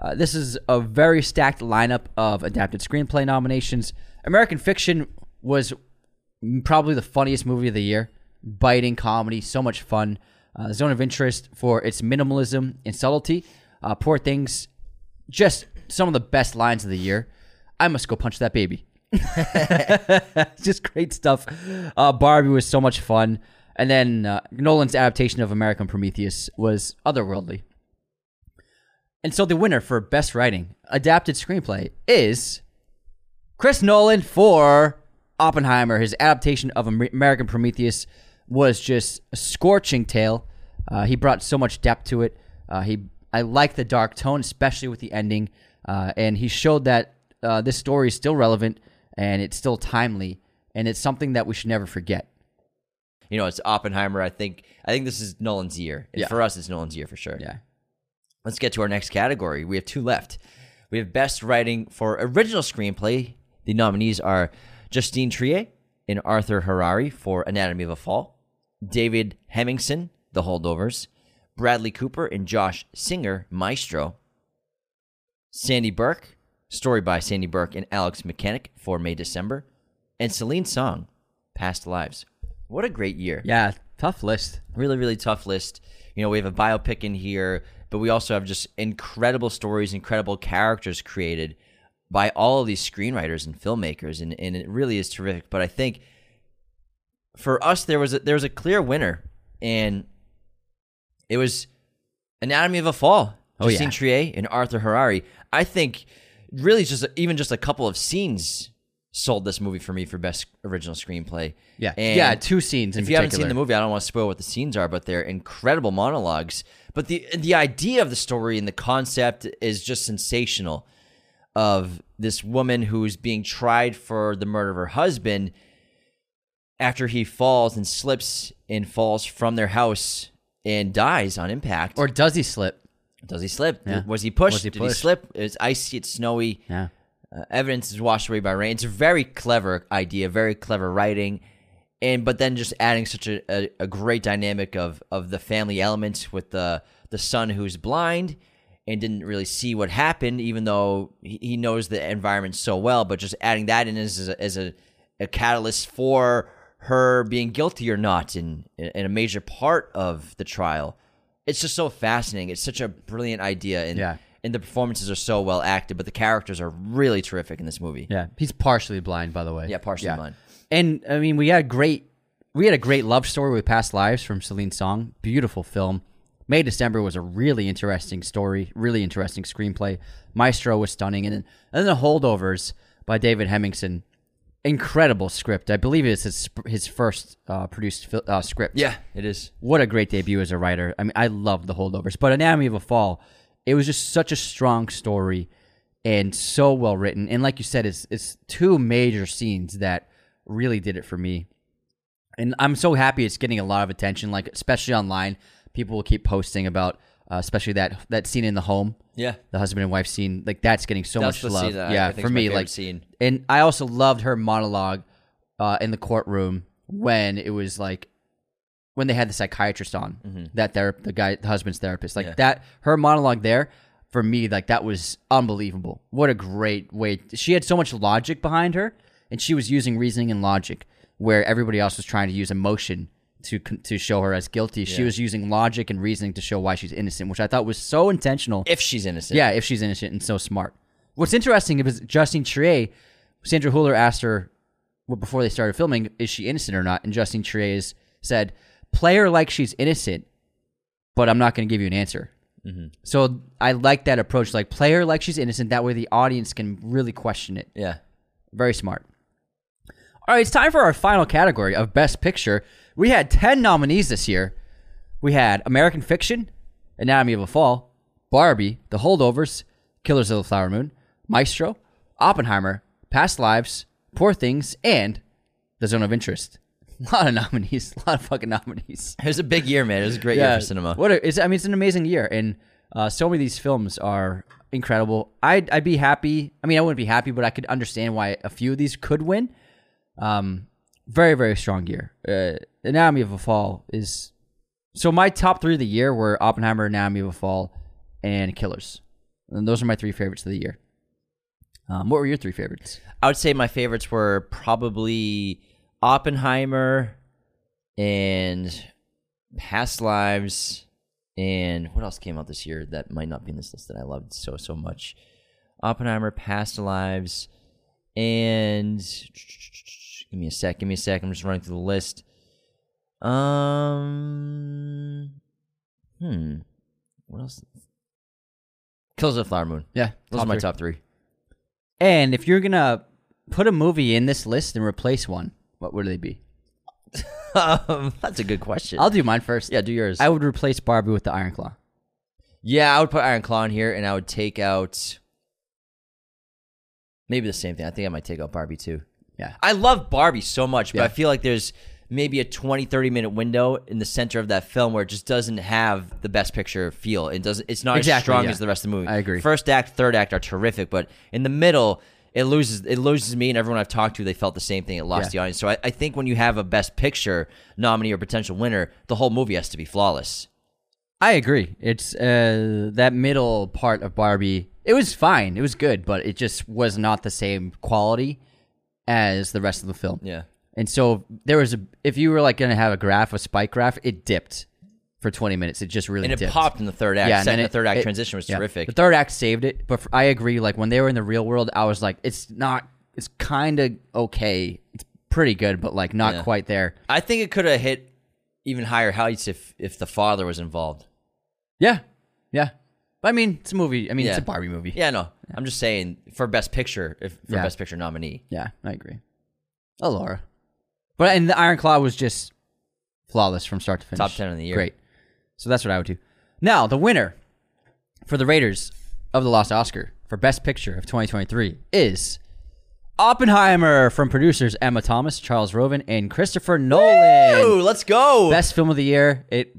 Uh, this is a very stacked lineup of adapted screenplay nominations. American Fiction was probably the funniest movie of the year. Biting comedy, so much fun. Uh, Zone of Interest for its minimalism and subtlety. Uh, Poor Things, just some of the best lines of the year. I must go punch that baby. [laughs] [laughs] just great stuff. Uh, Barbie was so much fun. And then uh, Nolan's adaptation of American Prometheus was otherworldly. And so the winner for Best Writing, Adapted Screenplay, is Chris Nolan for Oppenheimer. His adaptation of American Prometheus was just a scorching tale. Uh, he brought so much depth to it. Uh, he, I like the dark tone, especially with the ending, uh, and he showed that uh, this story is still relevant and it's still timely, and it's something that we should never forget. You know, it's Oppenheimer. I think I think this is Nolan's year. And Yeah. For us, it's Nolan's year for sure. Yeah. Let's get to our next category. We have two left. We have Best Writing for Original Screenplay. The nominees are Justine Triet and Arthur Harari for Anatomy of a Fall, David Hemingson, The Holdovers, Bradley Cooper and Josh Singer, Maestro, Samy Burch, story by Samy Burch and Alex Mechanik for May December, and Celine Song, Past Lives. What a great year. Yeah, tough list. really really tough list. You know we have a biopic in here but we also have just incredible stories incredible characters created by all of these screenwriters and filmmakers and, and it really is terrific. But i think for us there was a, there was a clear winner and it was anatomy of a fall Oh, Justine yeah. Triet and Arthur Harari I think really just even just a couple of scenes sold this movie for me for best original screenplay Yeah. And yeah, two scenes in if you haven't seen the movie, I don't want to spoil what the scenes are, but they're incredible monologues. But the the idea of the story and the concept is just sensational. Of this woman who's being tried for the murder of her husband, after he falls and slips and falls from their house and dies on impact. Or does he slip? does he slip? Yeah. Was he pushed? Was he Did he slip? It's icy. It's snowy. Yeah. Uh, evidence is washed away by rain. It's a very clever idea, very clever writing, and but then just adding such a, a, a great dynamic of of the family elements with the the son who's blind and didn't really see what happened, even though he, he knows the environment so well. But just adding that in as a, as a, a catalyst for her being guilty or not, in in a major part of the trial. It's just so fascinating. It's such a brilliant idea, and Yeah. and the performances are so well acted, but the characters are really terrific in this movie. Yeah. He's partially blind, by the way. Yeah, partially blind. And I mean, we had great, we had a great love story with Past Lives from Celine Song. Beautiful film. May December was a really interesting story, really interesting screenplay. Maestro was stunning, and then, and then the Holdovers by David Hemingson. Incredible script. I believe it's his his first uh, produced fil- uh, script. Yeah, it is. what a great debut as a writer. I mean, I love the holdovers, but Anatomy of a Fall, it was just such a strong story and so well written. And like you said, it's it's two major scenes that really did it for me. And I'm so happy it's getting a lot of attention, like especially online. People will keep posting about, uh, especially that that scene in the home, Yeah. the husband and wife scene. Like that's getting so That's much love. yeah, I for me, like scene. and I also loved her monologue uh, in the courtroom when it was like when they had the psychiatrist on that ther- the guy the husband's therapist like Mm-hmm. Yeah. that her monologue there for me like that was unbelievable what a great way she had so much logic behind her and she was using reasoning and logic where everybody else was trying to use emotion to to show her as guilty she was using logic and reasoning to show why she's innocent which I thought was so intentional If she's innocent. yeah, if she's innocent and so smart. What's interesting is Justine Triet, Sandra Huller asked her well, before they started filming, is she innocent or not? And Justine Triet is- said, play her like she's innocent, but I'm not going to give you an answer. Mm-hmm. So I like that approach. Like, play her like she's innocent. That way the audience can really question it. Yeah. Very smart. All right, it's time for our final category of Best Picture. We had 10 nominees this year. We had American Fiction, Anatomy of a Fall, Barbie, The Holdovers, Killers of the Flower Moon, Maestro, Oppenheimer, Past Lives, Poor Things, and The Zone of Interest. [laughs] A lot of nominees. A lot of fucking nominees. It was a big year, man. It was a great year for cinema. What a, it's, I mean, it's an amazing year, and uh, so many of these films are incredible. I'd, I'd be happy. I mean, I wouldn't be happy, but I could understand why a few of these could win. Um, very, very strong year. Uh, Anatomy of a Fall is so my top three of the year were Oppenheimer, Anatomy of a Fall, and Killers, and those are my three favorites of the year. Um, what were your three favorites? I would say my favorites were probably Oppenheimer and Past Lives and what else came out this year that might not be in this list that I loved so so much. Oppenheimer, Past Lives, and [tsk] give me a sec, give me a sec. I'm just running through the list. Um, hmm, what else? Kills of the Flower Moon. Yeah, Those are my top three. And if you're gonna put a movie in this list and replace one, what would they be? um, [laughs] that's a good question. I'll do mine first. yeah, do yours. I would replace Barbie with the Iron Claw. yeah, I would put Iron Claw in here, and I would take out maybe the same thing. I think I might take out Barbie too. Yeah. I love Barbie so much, but Yeah. I feel like there's maybe a 20, 30 minute window in the center of that film where it just doesn't have the best picture feel. It doesn't. It's not as Exactly, strong yeah. as the rest of the movie. I agree. First act, third act are terrific, but in the middle. It loses. It loses me, and everyone I've talked to, they felt the same thing. It lost Yeah. the audience. So I, I think when you have a Best Picture nominee or potential winner, the whole movie has to be flawless. I agree. It's uh, that middle part of Barbie. It was fine. It was good, but it just was not the same quality as the rest of the film. Yeah. And so there was a. If you were like going to have a graph, a spike graph, it dipped for 20 minutes. It just really and it dipped. popped in the third act. Yeah, and then and third act it- transition was yeah. terrific. The third act saved it, but I agree. Like when they were in the real world, I was like, it's not. It's kind of okay. It's pretty good, but like not Yeah. quite there. I think it could have hit even higher heights if if the father was involved. Yeah, yeah. But I mean, it's a movie. I mean, it's a Barbie movie. Yeah, no, I'm just saying for best picture, if for Yeah. best picture nominee. Yeah, I agree. Oh, Laura. But and the Iron Claw was just flawless from start to finish. Top 10 of the year. Great. So that's what I would do. Now, the winner for the Raiders of the Lost Oscar for Best Picture of 2023 is Oppenheimer from producers Emma Thomas, Charles Roven, and Christopher Nolan. Ooh, let's go. Best film of the year. It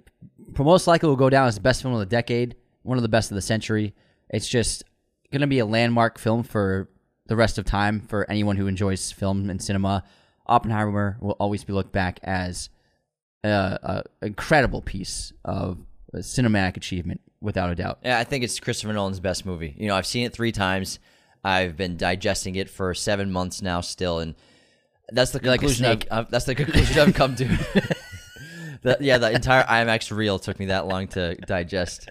most likely will go down as the best film of the decade, one of the best of the century. It's just going to be a landmark film for the rest of time for anyone who enjoys film and cinema. Oppenheimer will always be looked back as an incredible piece of cinematic achievement, without a doubt. Yeah, I think it's Christopher Nolan's best movie. You know, I've seen it three times. I've been digesting it for seven months now, still, and that's the like a conclusion. I've. I've- that's the conclusion I've come to. [laughs] The- yeah, the entire IMAX reel took me that long to digest.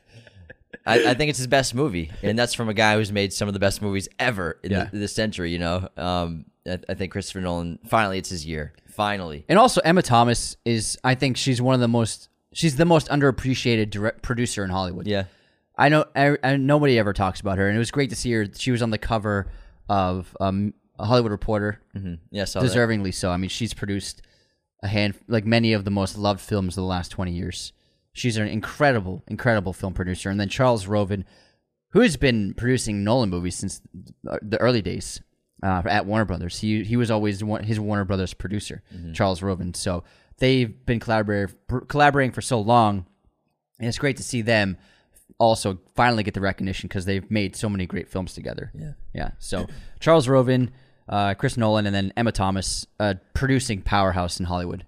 I, I think it's his best movie, and that's from a guy who's made some of the best movies ever in Yeah. the, this century. You know, um, I, I think Christopher Nolan. Finally, it's his year. Finally, And also Emma Thomas is, I think she's one of the most, she's the most underappreciated direct producer in Hollywood. yeah. I know I, I, nobody ever talks about her, and it was great to see her. She was on the cover of um, a Hollywood Reporter, hmm Yeah, I saw that. deservingly so. I mean, she's produced a hand like many of the most loved films of the last twenty years. She's an incredible, incredible film producer. And then Charles Roven, who has been producing Nolan movies since the early days uh, at Warner Brothers. He he was always one, his Warner Brothers producer, Charles Roven. So they've been collaborating collaborating for so long, and it's great to see them also finally get the recognition because they've made so many great films together. Yeah. Yeah. So Charles Roven, uh, Chris Nolan, and then Emma Thomas, uh, producing powerhouse in Hollywood.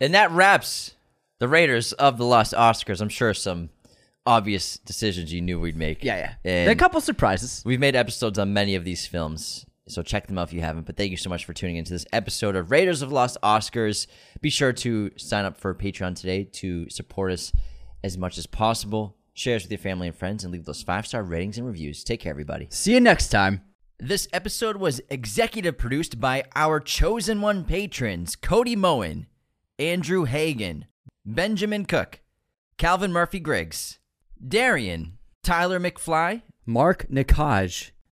And that wraps the Raiders of the Lost Oscars. I'm sure some obvious decisions you knew we'd make. Yeah, yeah. And a couple surprises. we've made episodes on many of these films, so check them out if you haven't. But thank you so much for tuning into this episode of Raiders of Lost Oscars. Be sure to sign up for Patreon today to support us as much as possible. Share us with your family and friends and leave those five star ratings and reviews. Take care, everybody. See you next time. This episode was executive produced by our chosen one patrons Cody Moen, Andrew Hagan, Benjamin Cook, Calvin Murphy Griggs, Darian, Tyler McFly. Mark Nikaj.